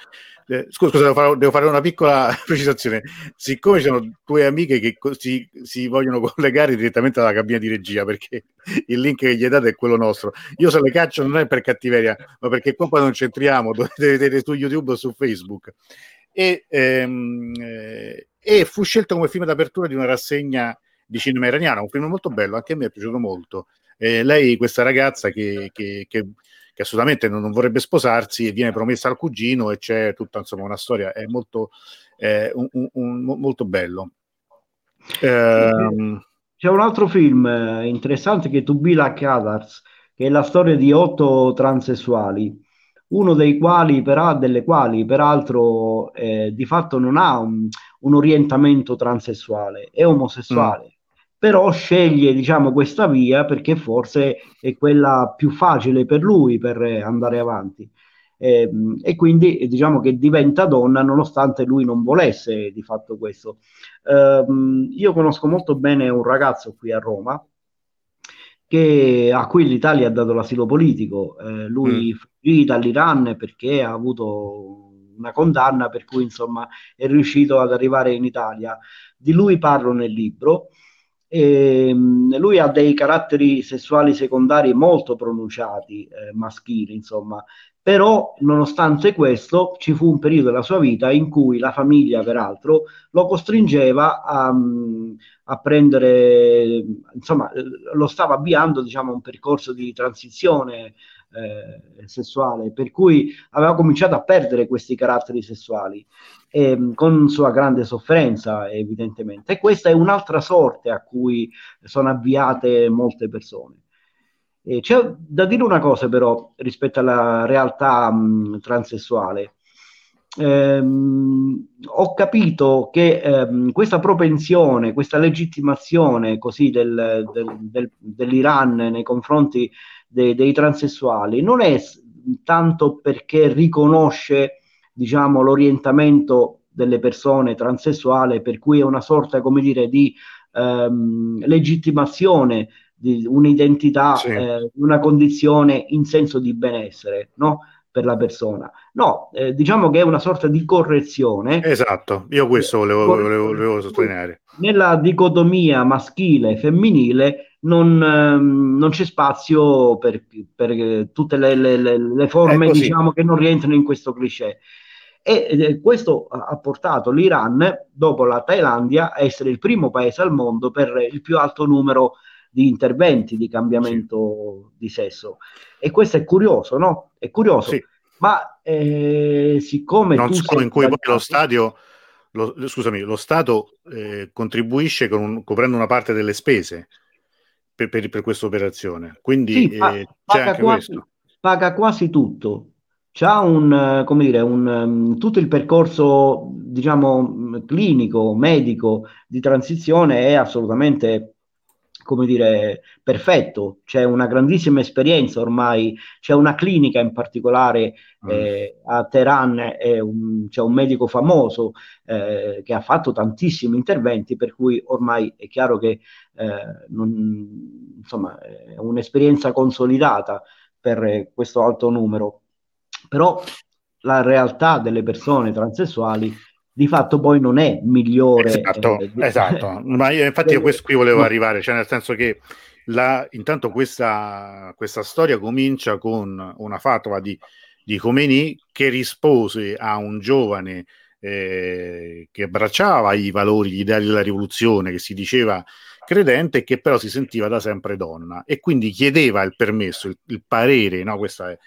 eh, scusa, devo fare, devo fare, una piccola precisazione. Siccome ci sono due amiche che si, si, vogliono collegare direttamente alla cabina di regia, perché il link che gli date è quello nostro, io se le caccio non è per cattiveria, ma perché qua poi non c'entriamo, dovete vedere su YouTube o su Facebook. E, ehm, eh, e fu scelto come film d'apertura di una rassegna di cinema iraniano, un film molto bello, anche a me è piaciuto molto. Eh, lei, questa ragazza che, che, che che assolutamente non, non, vorrebbe sposarsi e viene promessa al cugino e c'è tutta insomma una storia, è molto, eh, un, un, un, molto bello. Eh, c'è un altro film eh, interessante che è Like Others, che è la storia di otto transessuali, uno dei quali, per, delle quali peraltro eh, di fatto non ha un, un orientamento transessuale, è omosessuale. Mm però sceglie diciamo, questa via perché forse è quella più facile per lui per andare avanti. E, ehm, e quindi diciamo che diventa donna nonostante lui non volesse di fatto questo. Um, io conosco molto bene un ragazzo qui a Roma che, a cui l'Italia ha dato l'asilo politico. Eh, lui mm. fuggì dall'Iran perché ha avuto una condanna per cui insomma è riuscito ad arrivare in Italia. Di lui parlo nel libro e, ehm, lui ha dei caratteri sessuali secondari molto pronunciati, eh, maschili, insomma, però nonostante questo ci fu un periodo della sua vita in cui la famiglia, peraltro, lo costringeva a, a prendere, insomma, lo stava avviando, diciamo, un percorso di transizione eh, sessuale, per cui aveva cominciato a perdere questi caratteri sessuali eh, con sua grande sofferenza evidentemente. E questa è un'altra sorte a cui sono avviate molte persone. E c'è da dire una cosa però rispetto alla realtà mh, transessuale. Ehm, ho capito che ehm, questa propensione, questa legittimazione così del, del, del, dell'Iran nei confronti dei, dei transessuali non è tanto perché riconosce diciamo, l'orientamento delle persone transessuali, per cui è una sorta, come dire, di ehm, legittimazione di un'identità, sì. eh, una condizione in senso di benessere, no? Per la persona. No, eh, diciamo che è una sorta di correzione. Esatto, io questo volevo, volevo, volevo sottolineare. Nella dicotomia maschile e femminile non, ehm, non, c'è spazio per, per tutte le, le, le forme diciamo, che non rientrano in questo cliché. E eh, questo ha portato l'Iran, dopo la Thailandia, a essere il primo paese al mondo per il più alto numero di interventi di cambiamento sì. di sesso. E questo è curioso, no? È curioso. Sì. Ma eh, siccome non solo in cui poi lo stadio, lo, scusami, lo Stato eh, contribuisce con, coprendo una parte delle spese per, per, per questa operazione, quindi sì, eh, paga, quasi, paga quasi tutto. C'ha un, come dire, un, um, tutto il percorso, diciamo, clinico, medico di transizione è assolutamente come dire, perfetto, c'è una grandissima esperienza ormai, c'è una clinica in particolare mm. eh, a Teheran, un, c'è un medico famoso eh, che ha fatto tantissimi interventi, per cui ormai è chiaro che eh, non, insomma, è un'esperienza consolidata per questo alto numero. Però la realtà delle persone transessuali di fatto poi non è migliore. Esatto, eh, esatto. ma io, infatti io questo qui volevo arrivare, cioè nel senso che la, intanto questa, questa, storia comincia con una fatwa di, di Khomeini che rispose a un giovane eh, che abbracciava i valori, gli ideali della rivoluzione, che si diceva credente e che però si sentiva da sempre donna e quindi chiedeva il permesso, il, il parere, no? questa è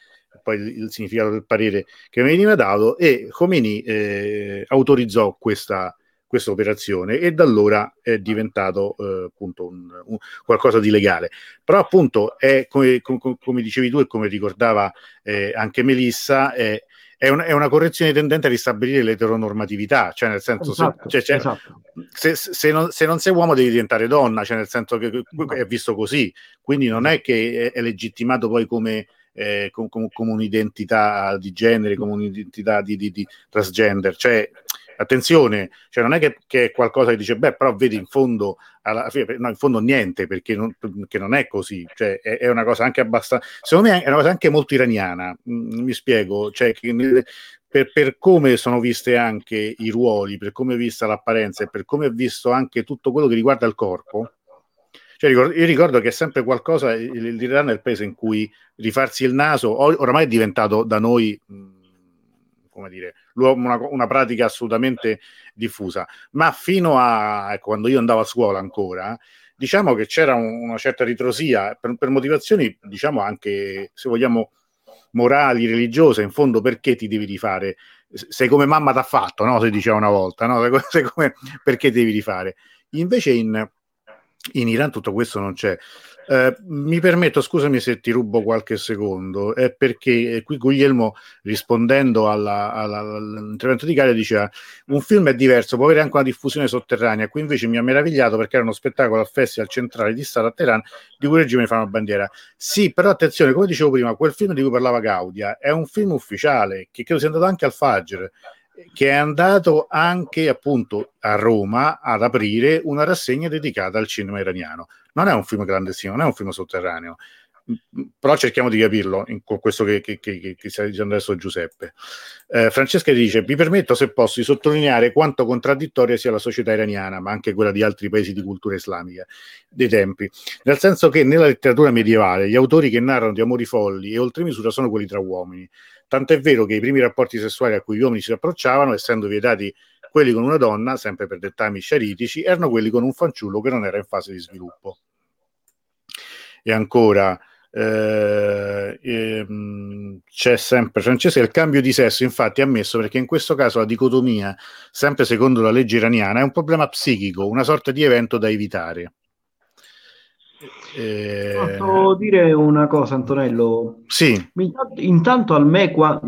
poi il, significato del parere che veniva dato e Khomeini eh, autorizzò questa, questa operazione e da allora è diventato eh, appunto un, un, qualcosa di legale. Però appunto è come, com, come dicevi tu e come ricordava eh, anche Melissa, è, è, un, è, una correzione tendente a ristabilire l'eteronormatività, cioè nel senso esatto, se, cioè, cioè, esatto. se, se, non, se, non, sei uomo devi diventare donna, cioè nel senso che è visto così, quindi non è che è, è legittimato poi come eh, com, com, come un'identità di genere, come un'identità di, di, di transgender. Cioè, attenzione, cioè non è che, che, è qualcosa che dice, beh, però vedi in fondo, alla fine, no, in fondo niente, perché non, perché non è così, cioè è, è, una cosa anche abbastanza, secondo me è una cosa anche molto iraniana, mm, mi spiego, cioè che, per, per, come sono viste anche i ruoli, per come è vista l'apparenza e per come è visto anche tutto quello che riguarda il corpo, cioè, io ricordo che è sempre qualcosa, l'Iran è il paese in cui rifarsi il naso oramai è diventato da noi, come dire, una, una, pratica assolutamente diffusa. Ma fino a ecco, quando io andavo a scuola ancora, diciamo che c'era un, una certa ritrosia per, per motivazioni, diciamo anche, se vogliamo, morali, religiose, in fondo perché ti devi rifare? Sei come mamma t'ha fatto, no? Si diceva una volta, no? Sei come, perché devi rifare? Invece in, in Iran tutto questo non c'è. Eh, mi permetto, scusami se ti rubo qualche secondo, è perché eh, qui Guglielmo rispondendo alla, alla, all'intervento di Gaia diceva un film è diverso, può avere anche una diffusione sotterranea, qui invece mi ha meravigliato perché era uno spettacolo al Festival Centrale di Stato a Teheran di cui il regime fa una bandiera. Sì, però attenzione, come dicevo prima, quel film di cui parlava Gaudia è un film ufficiale che credo sia andato anche al Fajr che è andato anche appunto a Roma ad aprire una rassegna dedicata al cinema iraniano. Non è un film clandestino, non è un film sotterraneo, però cerchiamo di capirlo in questo che, che, che, che sta dicendo adesso Giuseppe. Eh, Francesca dice: Vi permetto, se posso, di sottolineare quanto contraddittoria sia la società iraniana, ma anche quella di altri paesi di cultura islamica dei tempi, nel senso che nella letteratura medievale gli autori che narrano di amori folli e oltremisura sono quelli tra uomini Tant'è vero che i primi rapporti sessuali a cui gli uomini si approcciavano, essendo vietati quelli con una donna, sempre per dettami sciaritici, erano quelli con un fanciullo che non era in fase di sviluppo. E ancora, eh, ehm, c'è sempre Francesca il cambio di sesso infatti è ammesso perché in questo caso la dicotomia sempre secondo la legge iraniana è un problema psichico una sorta di evento da evitare eh... Posso dire una cosa, Antonello? Sì. Intanto, intanto a me, qua,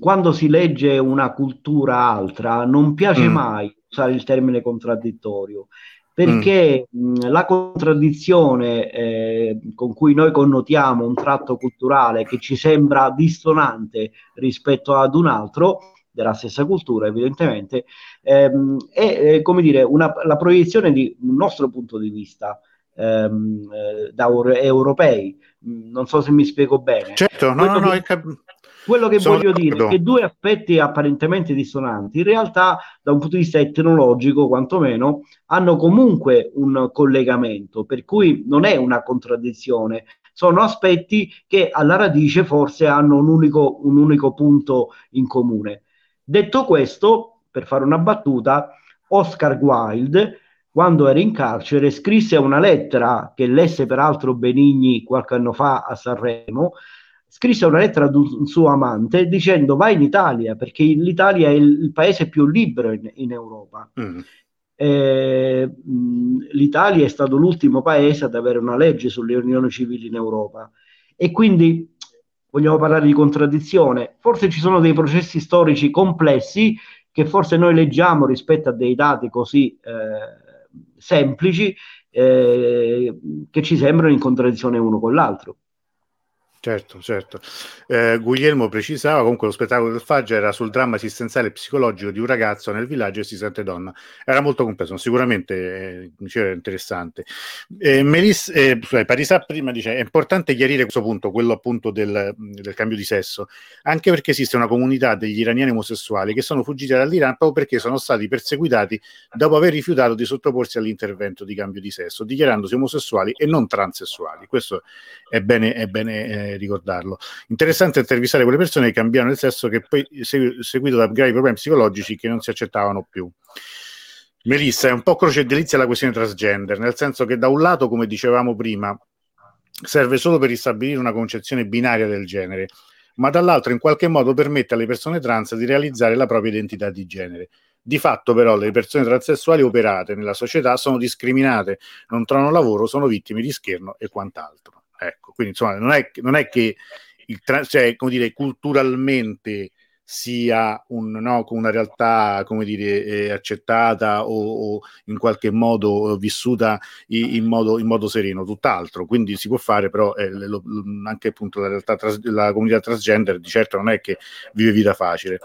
quando si legge una cultura altra, non piace mm. mai usare il termine contraddittorio, perché mm. la contraddizione eh, con cui noi connotiamo un tratto culturale che ci sembra dissonante rispetto ad un altro, della stessa cultura evidentemente, ehm, è eh, come dire una, la proiezione di un nostro punto di vista ehm, eh, da europei. Non so se mi spiego bene. Certo, no, no, no, che... cap- quello che voglio d'accordo. dire è che due aspetti apparentemente dissonanti, in realtà, da un punto di vista etnologico, quantomeno, hanno comunque un collegamento, per cui non è una contraddizione. Sono aspetti che alla radice forse hanno un unico, un unico punto in comune. Detto questo, per fare una battuta, Oscar Wilde, quando era in carcere, scrisse una lettera che lesse peraltro Benigni qualche anno fa a Sanremo, scrisse una lettera ad un suo amante dicendo vai in Italia perché l'Italia è il, paese più libero in, in Europa. Mm. Eh, L'Italia è stato l'ultimo paese ad avere una legge sulle unioni civili in Europa e quindi vogliamo parlare di contraddizione. Forse ci sono dei processi storici complessi che forse noi leggiamo rispetto a dei dati così eh, semplici eh, che ci sembrano in contraddizione uno con l'altro. Certo, certo. Eh, Guglielmo precisava comunque lo spettacolo del Faggia era sul dramma esistenziale e psicologico di un ragazzo nel villaggio e si sente donna. Era molto complesso, sicuramente eh, interessante. Eh, Melis, eh, Parisa prima dice è importante chiarire questo punto, quello appunto del, del, cambio di sesso, anche perché esiste una comunità degli iraniani omosessuali che sono fuggiti dall'Iran proprio perché sono stati perseguitati dopo aver rifiutato di sottoporsi all'intervento di cambio di sesso, dichiarandosi omosessuali e non transessuali. Questo è bene, è bene ricordarlo. Interessante intervistare quelle persone che cambiano il sesso che poi seguito da gravi problemi psicologici che non si accettavano più. Melissa, è un po' croce e delizia la questione transgender, nel senso che da un lato, come dicevamo prima, serve solo per ristabilire una concezione binaria del genere, ma dall'altro in qualche modo permette alle persone trans di realizzare la propria identità di genere. Di fatto, però, le persone transessuali operate nella società sono discriminate, non trovano lavoro, sono vittime di scherno e quant'altro. Ecco, quindi insomma, non è, non è che il trans, cioè, come dire, culturalmente sia un, no, una realtà come dire, eh, accettata o, o, in qualche modo vissuta in, in, modo, in, modo, sereno, tutt'altro. Quindi si può fare, però eh, lo, anche appunto la, realtà trans, la comunità transgender di certo non è che vive vita facile.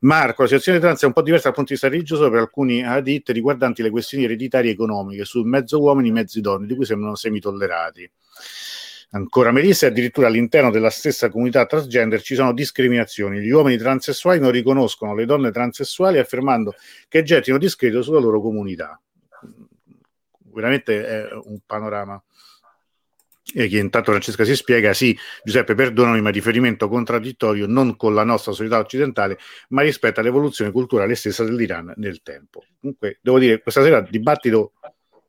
Marco, la situazione trans è un po' diversa dal punto di vista religioso per alcuni adit riguardanti le questioni ereditarie economiche su mezzo uomini e mezzi donne, di cui sembrano semi tollerati. Ancora Melissa, addirittura all'interno della stessa comunità transgender ci sono discriminazioni. Gli uomini transessuali non riconoscono le donne transessuali affermando che gettino discreto sulla loro comunità. Veramente è un panorama. E che intanto Francesca si spiega, sì, Giuseppe, perdonami, ma riferimento contraddittorio non con la nostra società occidentale, ma rispetto all'evoluzione culturale stessa dell'Iran nel tempo. Comunque, devo dire, questa sera dibattito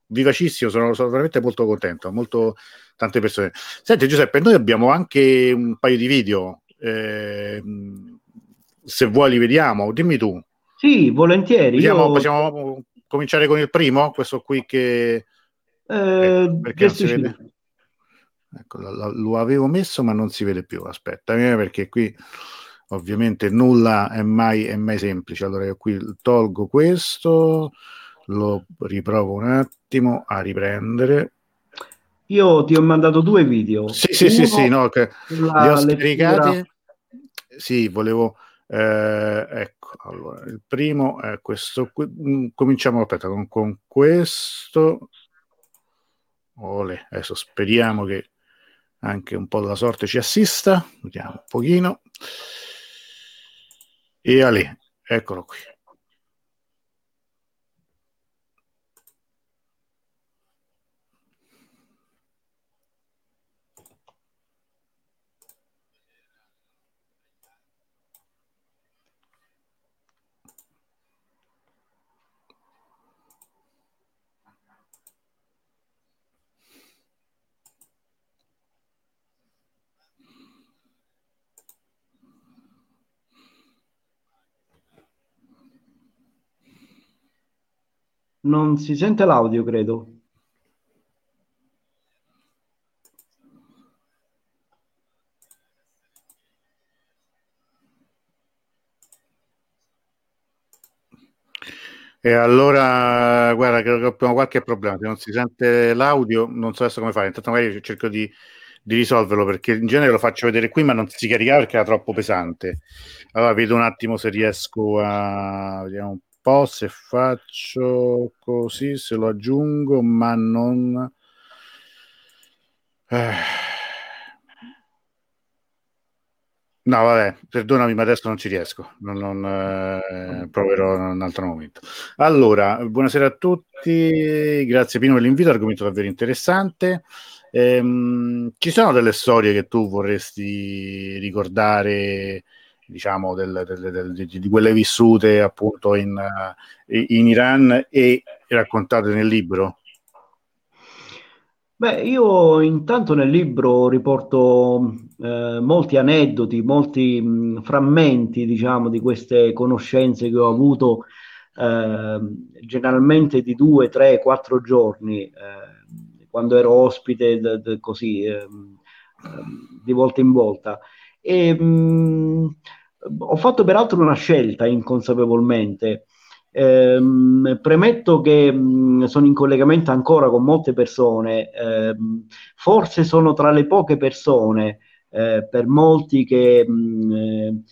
vivacissimo, sono, sono veramente molto contento, molto tante persone. Senti Giuseppe, noi abbiamo anche un paio di video, eh, se vuoi li vediamo, dimmi tu. Sì, volentieri. Vediamo, Io... Possiamo cominciare con il primo, questo qui che... Eh, eh, perché si vede? Ecco, lo, lo avevo messo ma non si vede più, aspetta, eh, perché qui ovviamente nulla è mai, è mai semplice. Allora io qui tolgo questo, lo riprovo un attimo a riprendere. Io ti ho mandato due video. Sì, sì, sì, sì, no, che li ho scaricati. Lettura... Sì, volevo... Eh, ecco, allora, il primo è questo qui. Mm, cominciamo, aspetta, con, con questo. Ole, adesso speriamo che anche un po' della sorte ci assista. Vediamo un pochino. E Ale, eccolo qui. Non si sente l'audio, credo. E allora, guarda, credo che abbiamo qualche problema. Se non si sente l'audio, non so adesso come fare. Intanto magari cerco di, di risolverlo perché in genere lo faccio vedere qui ma non si caricava perché era troppo pesante. Allora vedo un attimo se riesco a... Vediamo un po' se faccio così, se lo aggiungo, ma non... Eh. No, vabbè, perdonami, ma adesso non ci riesco, non, non eh, proverò in un altro momento. Allora, buonasera a tutti, grazie Pino per l'invito, argomento davvero interessante. Ehm, ci sono delle storie che tu vorresti ricordare, diciamo, del, del, del, di, quelle vissute appunto in, in Iran e raccontate nel libro? Beh, io intanto nel libro riporto eh, molti aneddoti, molti mh, frammenti, diciamo, di queste conoscenze che ho avuto eh, generalmente di due, tre, quattro giorni, eh, quando ero ospite d- d- così, ehm, ehm, di volta in volta. E, mh, ho fatto peraltro una scelta inconsapevolmente. Ehm, premetto che mh, sono in collegamento ancora con molte persone, ehm, forse sono tra le poche persone, eh, per molti che mh, eh,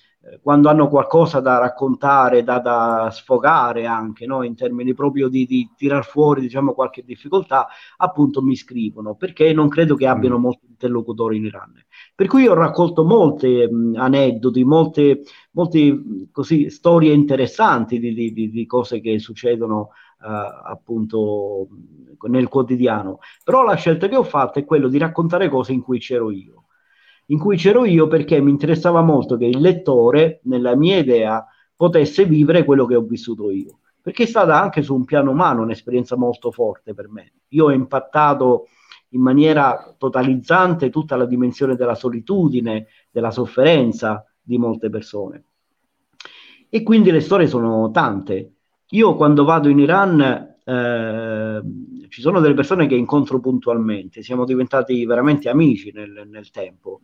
quando hanno qualcosa da raccontare, da, da sfogare anche, no? in termini proprio di, di tirar fuori diciamo, qualche difficoltà, appunto mi scrivono, perché non credo che abbiano mm. molti interlocutori in Iran. Per cui ho raccolto molte mh, aneddoti, molte, molte così, storie interessanti di, di, di, cose che succedono uh, appunto nel quotidiano. Però la scelta che ho fatto è quella di raccontare cose in cui c'ero io. In cui c'ero io perché mi interessava molto che il lettore, nella mia idea, potesse vivere quello che ho vissuto io. Perché è stata anche su un piano umano un'esperienza molto forte per me. Io ho impattato in maniera totalizzante tutta la dimensione della solitudine, della sofferenza di molte persone. E quindi le storie sono tante. Io quando vado in Iran eh, ci sono delle persone che incontro puntualmente, siamo diventati veramente amici nel, nel tempo.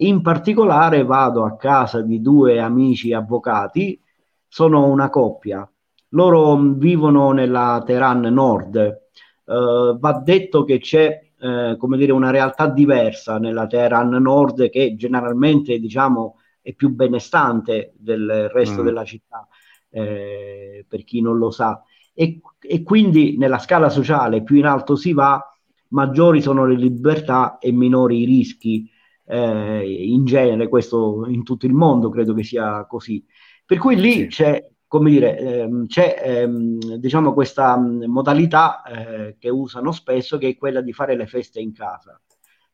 In particolare vado a casa di due amici avvocati, sono una coppia. Loro vivono nella Teheran Nord. Uh, va detto che c'è eh, come dire, una realtà diversa nella Teheran Nord che generalmente diciamo, è più benestante del resto mm. della città, eh, per chi non lo sa. E, e, quindi nella scala sociale più in alto si va, maggiori sono le libertà e minori i rischi. Eh, in genere, questo in tutto il mondo credo che sia così. Per cui lì sì. c'è come dire, ehm, c'è ehm, diciamo questa mh, modalità eh, che usano spesso che è quella di fare le feste in casa.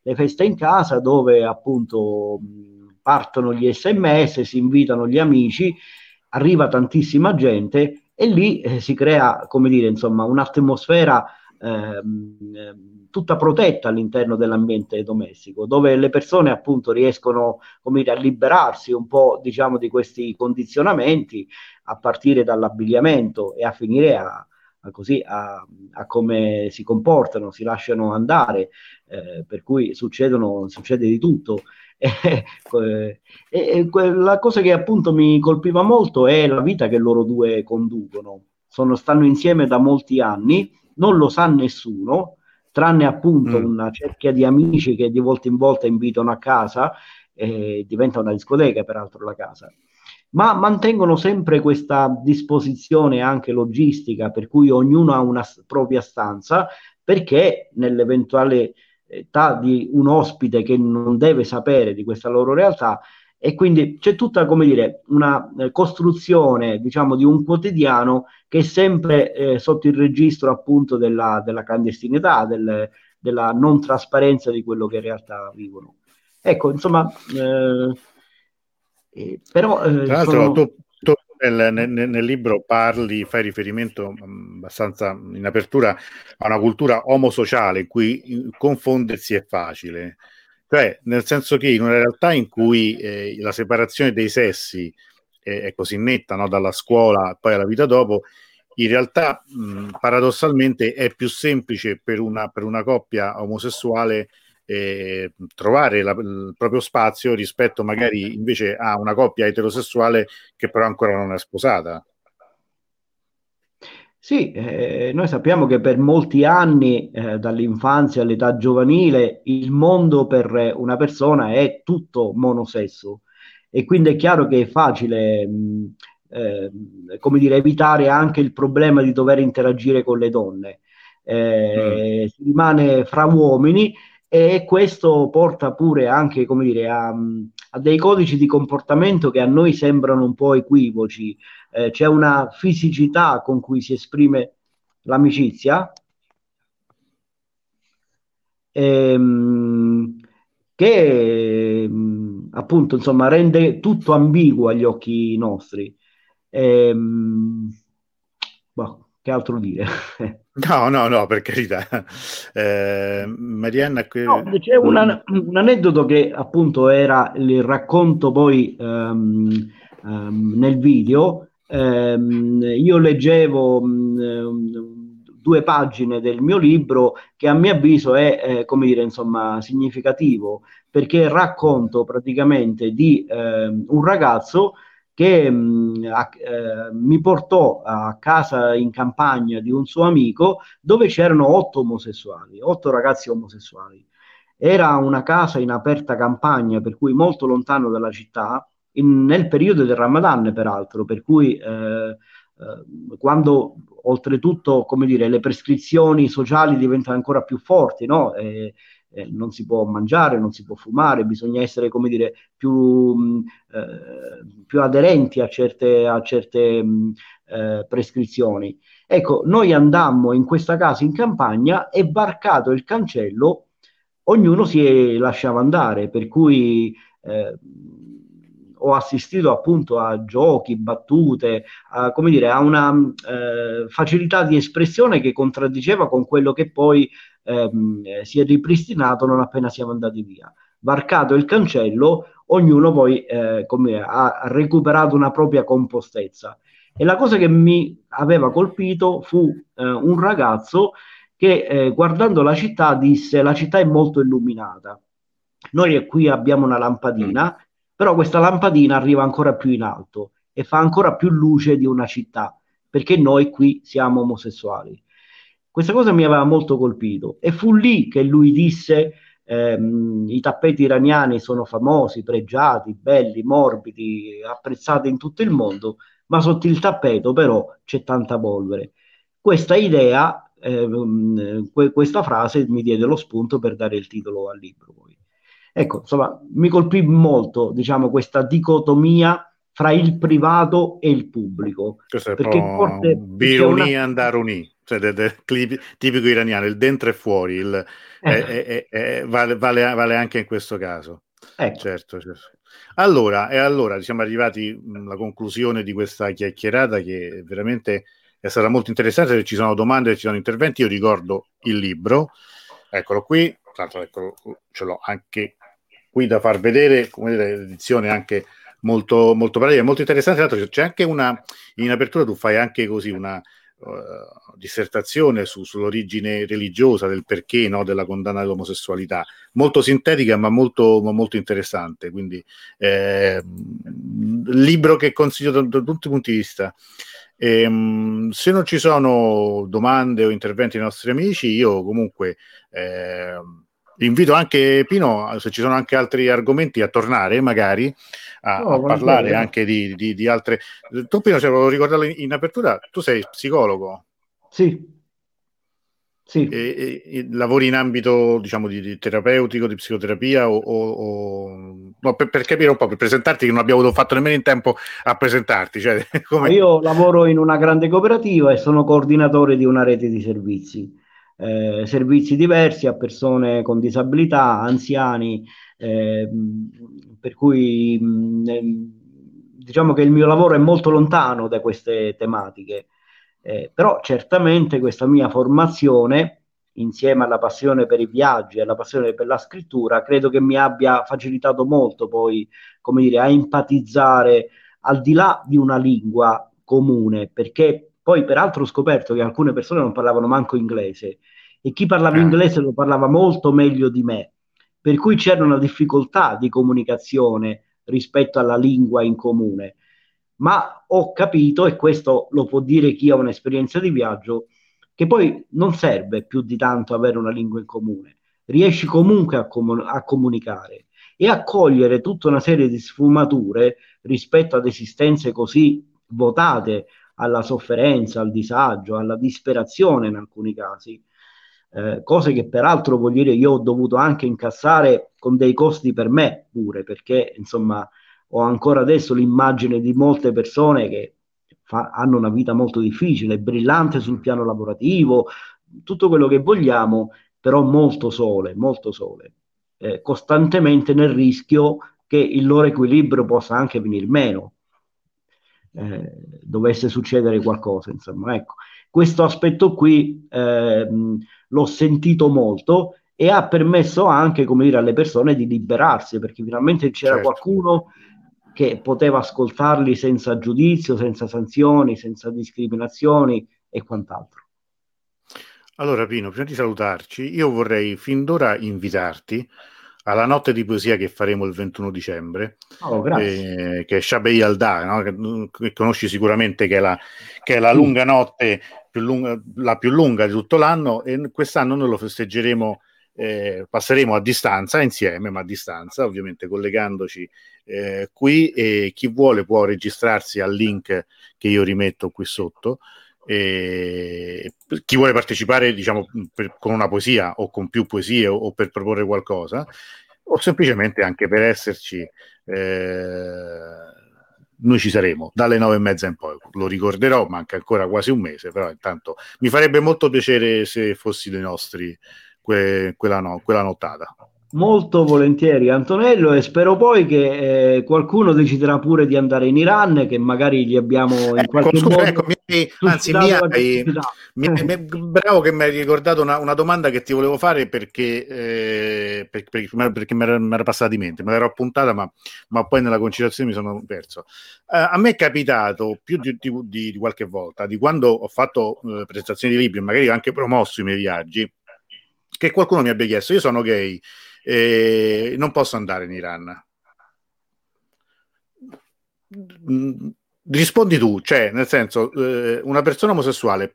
Le feste in casa dove appunto mh, partono gli sms, si invitano gli amici, arriva tantissima gente e lì eh, si crea, come dire, insomma, un'atmosfera ehm, tutta protetta all'interno dell'ambiente domestico, dove le persone appunto riescono dire, a liberarsi un po' diciamo di questi condizionamenti a partire dall'abbigliamento e a finire a, a così a, a, come si comportano, si lasciano andare, eh, per cui succedono, succede di tutto. E, e, e, la cosa che appunto mi colpiva molto è la vita che loro due conducono. Sono, stanno insieme da molti anni, non lo sa nessuno, tranne appunto mm. una cerchia di amici che di volta in volta invitano a casa, eh, diventa una discoteca peraltro la casa, ma mantengono sempre questa disposizione anche logistica per cui ognuno ha una propria stanza, perché nell'eventuale età di un ospite che non deve sapere di questa loro realtà, e quindi c'è tutta, come dire, una eh, costruzione, diciamo, di un quotidiano che è sempre eh, sotto il registro appunto della, della clandestinità, del, della non trasparenza di quello che in realtà vivono. Ecco, insomma, eh, eh, però... Eh, Tra l'altro, sono... tu, tu nel, nel, nel, libro parli, fai riferimento mm, abbastanza in apertura a una cultura omosociale in cui confondersi è facile cioè, nel senso che in una realtà in cui eh, la separazione dei sessi è, è così netta no? dalla scuola poi alla vita dopo, in realtà mh, paradossalmente è più semplice per una, per una coppia omosessuale eh, trovare la, il proprio spazio rispetto magari invece a una coppia eterosessuale che però ancora non è sposata. Sì, eh, noi sappiamo che per molti anni, eh, dall'infanzia all'età giovanile, il mondo per una persona è tutto monosesso e quindi è chiaro che è facile, mh, eh, come dire, evitare anche il problema di dover interagire con le donne. Mm. Si rimane fra uomini e questo porta pure anche, come dire, a, a dei codici di comportamento che a noi sembrano un po' equivoci eh, c'è una fisicità con cui si esprime l'amicizia ehm, che ehm, appunto insomma rende tutto ambiguo agli occhi nostri. Ehm, boh, che altro dire? No, no, no, per carità. Eh, Marianna... No, c'è un, un, aneddoto che appunto era il racconto poi um, um, nel video ehm, io leggevo mh, due pagine del mio libro che a mio avviso è, eh, come dire, insomma, significativo perché racconto praticamente di un ragazzo che mh, a, eh, mi portò a casa in campagna di un suo amico dove c'erano otto omosessuali, otto ragazzi omosessuali. Era una casa in aperta campagna, per cui molto lontano dalla città, in, nel periodo del Ramadan, peraltro, per cui eh, eh, quando oltretutto, come dire, le prescrizioni sociali diventano ancora più forti, no? E, eh, non si può mangiare, non si può fumare, bisogna essere, come dire, più, mh, eh, più aderenti a certe, a certe mh, eh, prescrizioni. Ecco, noi andammo in questa casa in campagna e varcato il cancello, ognuno si lasciava andare, per cui eh, ho assistito appunto a giochi, battute, a, come dire, a una eh, facilità di espressione che contraddiceva con quello che poi ehm, si è ripristinato non appena siamo andati via. Varcato il cancello, ognuno poi eh, come, ha recuperato una propria compostezza. E la cosa che mi aveva colpito fu eh, un ragazzo che eh, guardando la città disse la città è molto illuminata. Noi qui abbiamo una lampadina però questa lampadina arriva ancora più in alto e fa ancora più luce di una città, perché noi qui siamo omosessuali. Questa cosa mi aveva molto colpito e fu lì che lui disse ehm, i tappeti iraniani sono famosi, pregiati, belli, morbidi, apprezzati in tutto il mondo, ma sotto il tappeto però c'è tanta polvere. Questa idea, ehm, que- questa frase mi diede lo spunto per dare il titolo al libro. Poi. Ecco, insomma, mi colpì molto, diciamo, questa dicotomia fra il privato e il pubblico. Questo è perché forse biruni una... andaruni, cioè del, del tipico iraniano, il dentro e fuori, il, eh. è, è, è, vale, vale, vale, anche in questo caso. Ecco. Certo, certo. Allora, e allora siamo arrivati alla conclusione di questa chiacchierata che veramente è stata molto interessante. Se ci sono domande, se ci sono interventi, io ricordo il libro, eccolo qui, tra l'altro ecco, ce l'ho anche qui da far vedere, come vedete, l'edizione anche molto, molto pratica, molto interessante. Tra l'altro c'è anche una, in apertura tu fai anche così una uh, dissertazione su, sull'origine religiosa, del perché no, della condanna dell'omosessualità, molto sintetica ma molto, molto interessante. Quindi eh, libro che consiglio da, da tutti i punti di vista. E, ehm, se non ci sono domande o interventi dei nostri amici, io comunque eh, invito anche Pino, se ci sono anche altri argomenti, a tornare magari a, no, a parlare bene. anche di, di, di, altre. Tu, Pino, se lo ricordato in, in apertura, tu sei psicologo. Sì. Sì. E, e, lavori in ambito diciamo di, di terapeutico, di psicoterapia o, o, o... No, per, per, capire un po', per presentarti che non abbiamo fatto nemmeno in tempo a presentarti. Cioè, come... Io lavoro in una grande cooperativa e sono coordinatore di una rete di servizi eh, servizi diversi a persone con disabilità, anziani, eh, per cui mh, diciamo che il mio lavoro è molto lontano da queste tematiche, eh, però certamente questa mia formazione insieme alla passione per i viaggi e alla passione per la scrittura, credo che mi abbia facilitato molto poi, come dire, a empatizzare al di là di una lingua comune, perché poi peraltro ho scoperto che alcune persone non parlavano manco inglese e chi parlava eh. inglese lo parlava molto meglio di me, per cui c'era una difficoltà di comunicazione rispetto alla lingua in comune. ma ho capito, e questo lo può dire chi ha un'esperienza di viaggio, che poi non serve più di tanto avere una lingua in comune, riesci comunque a, comun- a comunicare e a cogliere tutta una serie di sfumature rispetto ad esistenze così votate alla sofferenza, al disagio, alla disperazione in alcuni casi, eh, cose che peraltro voglio dire io ho dovuto anche incassare con dei costi per me pure, perché insomma ho ancora adesso l'immagine di molte persone che fa, hanno una vita molto difficile, brillante sul piano lavorativo, tutto quello che vogliamo, però molto sole, molto sole, eh, costantemente nel rischio che il loro equilibrio possa anche venire meno, eh, dovesse succedere qualcosa, insomma, ecco. Questo aspetto qui eh, l'ho sentito molto e ha permesso anche, come dire, alle persone di liberarsi, perché finalmente c'era certo. qualcuno che poteva ascoltarli senza giudizio, senza sanzioni, senza discriminazioni e quant'altro. Allora Pino, prima di salutarci, io vorrei fin d'ora invitarti alla notte di poesia che faremo il 21 dicembre, oh, eh, che è Shabei Alda, no? che, che, conosci sicuramente che è la, che è la lunga notte, più lunga, la più lunga di tutto l'anno e quest'anno noi lo festeggeremo eh, passeremo a distanza insieme, ma a distanza, ovviamente collegandoci eh, qui e chi vuole può registrarsi al link che io rimetto qui sotto. E chi vuole partecipare diciamo per, con una poesia o con più poesie o, o, per proporre qualcosa o semplicemente anche per esserci eh, noi ci saremo dalle nove e mezza in poi lo ricorderò manca ancora quasi un mese però intanto mi farebbe molto piacere se fossi dei nostri que, quella, no, quella nottata. Molto volentieri Antonello e spero poi che eh, qualcuno deciderà pure di andare in Iran che magari gli abbiamo in ecco, qualche scusa, modo ecco, mi, anzi mi hai, mi, mi, bravo che mi hai ricordato una, una, domanda che ti volevo fare perché, eh, per, per, perché mi era, era passata di mente me l'ero appuntata ma, ma, poi nella concitazione mi sono perso. Eh, a me è capitato più di, di, di, qualche volta di quando ho fatto eh, presentazioni di libri magari anche promosso i miei viaggi che qualcuno mi abbia chiesto, io sono gay e non posso andare in Iran. Mm, rispondi tu, cioè, nel senso, eh, una persona omosessuale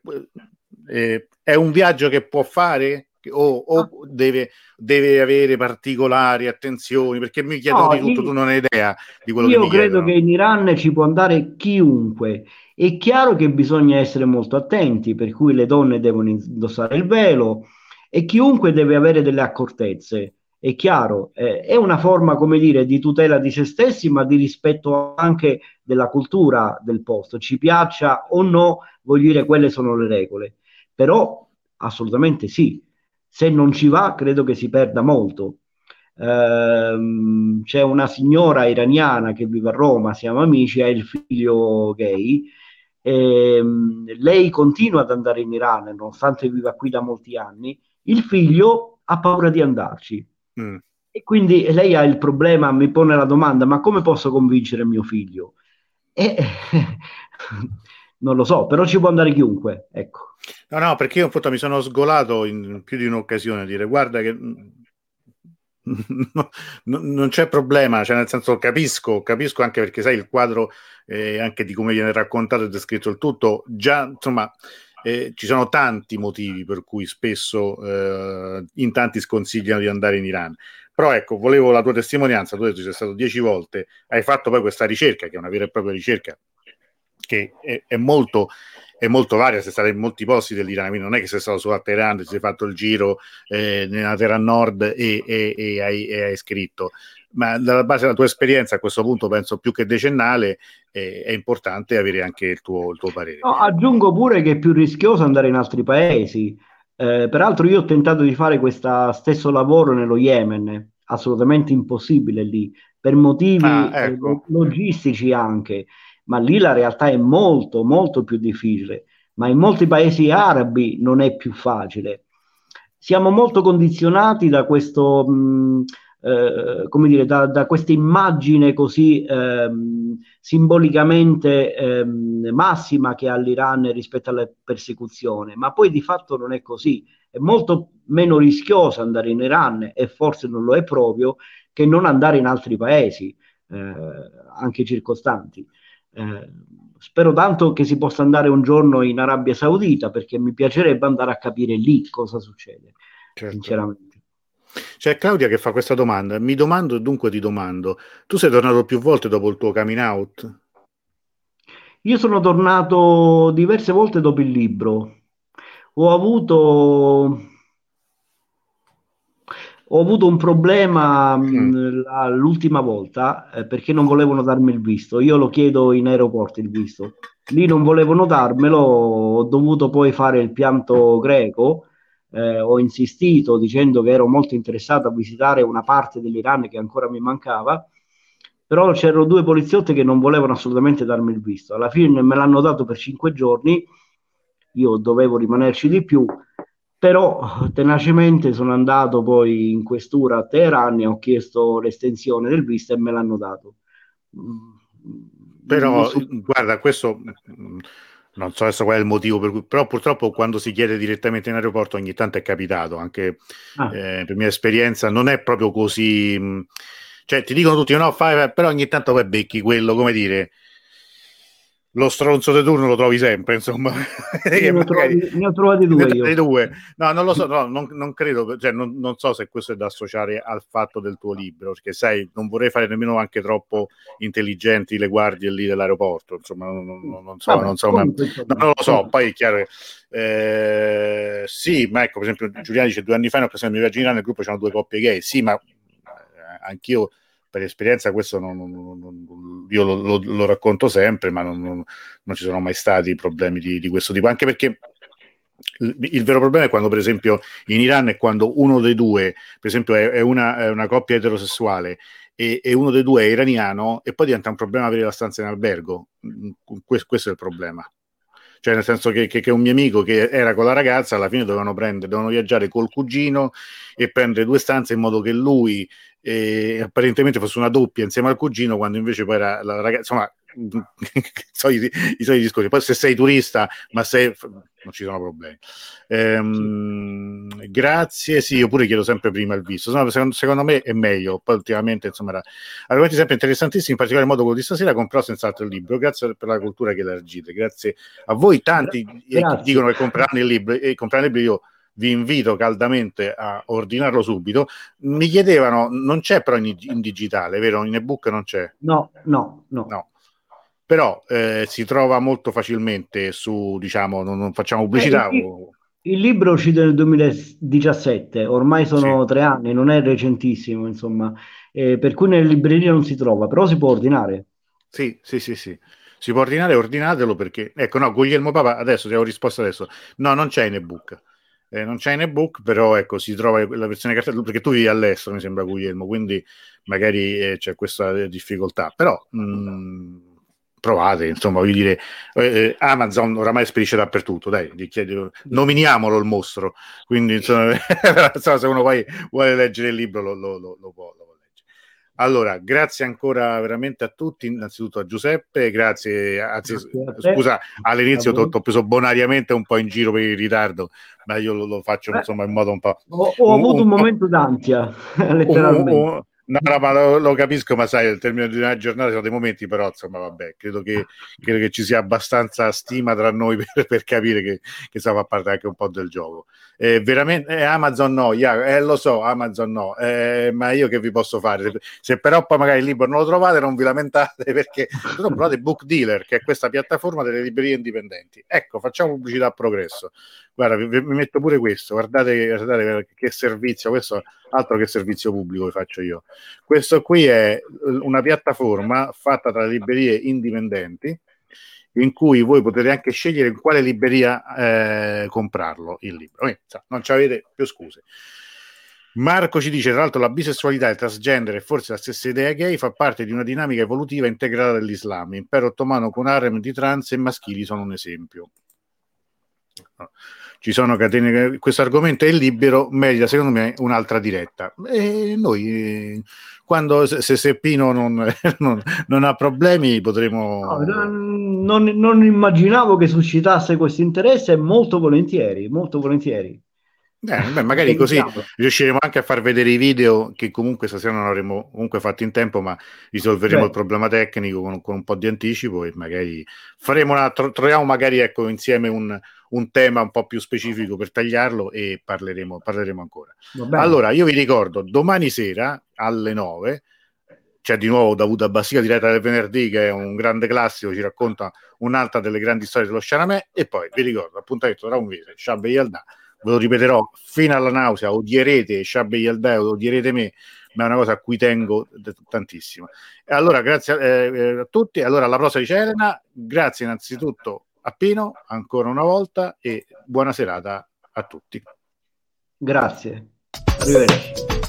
eh, è un viaggio che può fare o, o deve, deve, avere particolari attenzioni? Perché mi chiedono no, di tutto, io, tu non hai idea di quello che mi Io credo che in Iran ci può andare chiunque. È chiaro che bisogna essere molto attenti, per cui le donne devono indossare il velo, e chiunque deve avere delle accortezze. È chiaro, eh, è una forma, come dire, di tutela di se stessi, ma di rispetto anche della cultura del posto. Ci piaccia o no, voglio dire, quelle sono le regole. Però assolutamente sì. Se non ci va, credo che si perda molto. Uh, c'è una signora iraniana che vive a Roma, siamo amici, ha il figlio gay. E, um, lei continua ad andare in Iran, nonostante viva qui da molti anni, il figlio ha paura di andarci. Mm. E quindi lei ha il problema, mi pone la domanda, ma come posso convincere mio figlio? E non lo so, però ci può andare chiunque, ecco. No, no, perché io appunto mi sono sgolato in più di un'occasione a dire guarda che no, non c'è problema, cioè nel senso capisco, capisco anche perché sai il quadro eh, anche di come viene raccontato e descritto il tutto, già insomma eh, ci sono tanti motivi per cui spesso eh, in tanti sconsigliano di andare in Iran. Però ecco, volevo la tua testimonianza, tu hai detto sei stato dieci volte, hai fatto poi questa ricerca, che è una vera e propria ricerca, che è, è molto è molto varia, sei stato in molti posti dell'Iran, quindi non è che sei stato solo a Teheran, ti sei fatto il giro eh, nella Teheran Nord e, e, e, hai, e, hai, scritto ma dalla base della tua esperienza a questo punto penso più che decennale eh, è importante avere anche il tuo, il tuo parere. No, aggiungo pure che è più rischioso andare in altri paesi. Eh, peraltro io ho tentato di fare questo stesso lavoro nello Yemen, assolutamente impossibile lì, per motivi ah, ecco. logistici anche, ma lì la realtà è molto, molto più difficile, ma in molti paesi arabi non è più facile. Siamo molto condizionati da questo... Mh, eh, come dire, da, da questa immagine così ehm, simbolicamente ehm, massima che ha l'Iran rispetto alla persecuzione, ma poi di fatto non è così. È molto meno rischioso andare in Iran e forse non lo è proprio che non andare in altri paesi, eh, anche circostanti. Eh, spero tanto che si possa andare un giorno in Arabia Saudita perché mi piacerebbe andare a capire lì cosa succede, certo. sinceramente. C'è Claudia che fa questa domanda. Mi domando e dunque ti domando: tu sei tornato più volte dopo il tuo coming out? Io sono tornato diverse volte dopo il libro. Ho avuto ho avuto un problema mm. l'ultima volta eh, perché non volevano darmi il visto. Io lo chiedo in aeroporto il visto. Lì non volevano darmelo, ho dovuto poi fare il pianto greco. Eh, ho insistito dicendo che ero molto interessato a visitare una parte dell'Iran che ancora mi mancava, però c'erano due poliziotti che non volevano assolutamente darmi il visto. Alla fine me l'hanno dato per cinque giorni, io dovevo rimanerci di più però tenacemente sono andato poi in questura a Teheran e ho chiesto l'estensione del visto e me l'hanno dato. Però, so... guarda, questo non so adesso qual è il motivo per cui, però purtroppo quando si chiede direttamente in aeroporto ogni tanto è capitato, anche ah. eh, per mia esperienza non è proprio così, cioè ti dicono tutti no, fai, però ogni tanto poi becchi quello, come dire, lo stronzo di turno lo trovi sempre, insomma. ne, ho trovati, ne ho trovati due, io. due. No, non lo so, no, non, non credo, cioè, non, non, so se questo è da associare al fatto del tuo libro, perché sai, non vorrei fare nemmeno anche troppo intelligenti le guardie lì dell'aeroporto, insomma, non, non so, Vabbè, non, so ma, non lo so, poi è chiaro che eh, sì, ma ecco, per esempio, Giuliani dice due anni fa in occasione del mio viaggio in nel gruppo c'erano due coppie gay, sì, ma eh, anch'io per esperienza questo non, non, non, io lo, lo, lo, racconto sempre, ma non, ci sono mai stati problemi di, di questo tipo, anche perché il, il, vero problema è quando, per esempio, in Iran è quando uno dei due, per esempio, è, è, una, è una, coppia eterosessuale e, e, uno dei due è iraniano e poi diventa un problema avere la stanza in albergo. Questo, questo è il problema. Cioè, nel senso che, che, che, un mio amico che era con la ragazza, alla fine dovevano prendere, dovevano viaggiare col cugino e prendere due stanze in modo che lui e apparentemente fosse una doppia insieme al cugino, quando invece poi era la ragazza, insomma, so i, soliti discorsi. Poi se sei turista, ma sei non ci sono problemi. Ehm. Grazie, sì, io pure chiedo sempre prima il visto. Secondo, secondo, me è meglio. Poi ultimamente, insomma, era argomenti sempre interessantissimi, in particolar modo quello di stasera. Comprò senz'altro il libro. Grazie per la cultura che elargite. Grazie a voi, tanti Grazie. dicono che compreranno il libro e compreranno il libro. Io vi invito caldamente a ordinarlo subito. Mi chiedevano, non c'è però in, in digitale, vero? In ebook non c'è? No, no, no. no. Però eh, si trova molto facilmente su, diciamo, non, non facciamo pubblicità. Eh, il, il, libro è uscito nel 2017, ormai sono sì. tre anni, non è recentissimo, insomma, eh, per cui nelle librerie non si trova, però si può ordinare. Sì, sì, sì, sì. Si può ordinare, ordinatelo perché, ecco, no, Guglielmo Papa, adesso ti avevo risposto adesso, no, non c'è in ebook eh, non c'è in ebook, però ecco, si trova la versione cartella perché tu vivi all'estero, mi sembra Guglielmo, quindi magari eh, c'è questa difficoltà, però mh, mm, provate, insomma, voglio dire, eh, eh, Amazon oramai spedisce dappertutto, dai, nominiamolo il mostro, quindi insomma, se uno poi vuole leggere il libro lo, lo, lo, lo può, allora, grazie ancora veramente a tutti, innanzitutto a Giuseppe, grazie, anzi, grazie scusa, all'inizio ti ho preso bonariamente un po' in giro per il ritardo, ma io lo, lo faccio insomma in modo un po'... Ho, ho un, avuto un, un momento d'ansia, letteralmente. Un, No, no, ma lo, lo, capisco, ma sai, il termine di una giornata sono dei momenti, però insomma, vabbè, credo che, credo che ci sia abbastanza stima tra noi per, per capire che, che sta a parte anche un po' del gioco. Eh, veramente, eh, Amazon no, yeah, eh, lo so, Amazon no, eh, ma io che vi posso fare? Se, se, però poi magari il libro non lo trovate, non vi lamentate perché sono provate Book Dealer, che è questa piattaforma delle librerie indipendenti. Ecco, facciamo pubblicità a progresso. Guarda, vi, vi metto pure questo, guardate, guardate che servizio, questo altro che servizio pubblico vi faccio io. Questo qui è una piattaforma fatta tra librerie indipendenti in cui voi potete anche scegliere in quale libreria eh, comprarlo il libro. Quindi, non ci avete più scuse. Marco ci dice, tra l'altro, la bisessualità, il transgender e forse la stessa idea gay fa parte di una dinamica evolutiva integrata dell'Islam. Impero ottomano con harem di trans e maschili sono un esempio ci sono catene. Questo argomento è libero, merita secondo me un'altra diretta. E noi, quando se, se Pino non, non, non, ha problemi, potremo. No, non, non, immaginavo che suscitasse questo interesse, molto volentieri, molto volentieri. Eh, beh, magari così riusciremo anche a far vedere i video che comunque stasera non avremo comunque fatto in tempo, ma risolveremo Beh. il problema tecnico con, con, un po' di anticipo e magari faremo una, troviamo magari ecco, insieme un, un, tema un po' più specifico per tagliarlo e parleremo, parleremo ancora. Allora, io vi ricordo, domani sera alle 9 c'è di nuovo Davuto Abbassia diretta del venerdì che è un grande classico, ci racconta un'altra delle grandi storie dello Sciaramè e poi vi ricordo appuntamento tra un mese, Sciabbe Yalda ve lo ripeterò fino alla nausea, odierete Shabbe Yaldeo, odierete me, ma è una cosa a cui tengo tantissimo. Allora, grazie eh, eh, a tutti. Allora, alla prossima dice Elena. Grazie innanzitutto a Pino, ancora una volta, e buona serata a tutti. Grazie. Arrivederci.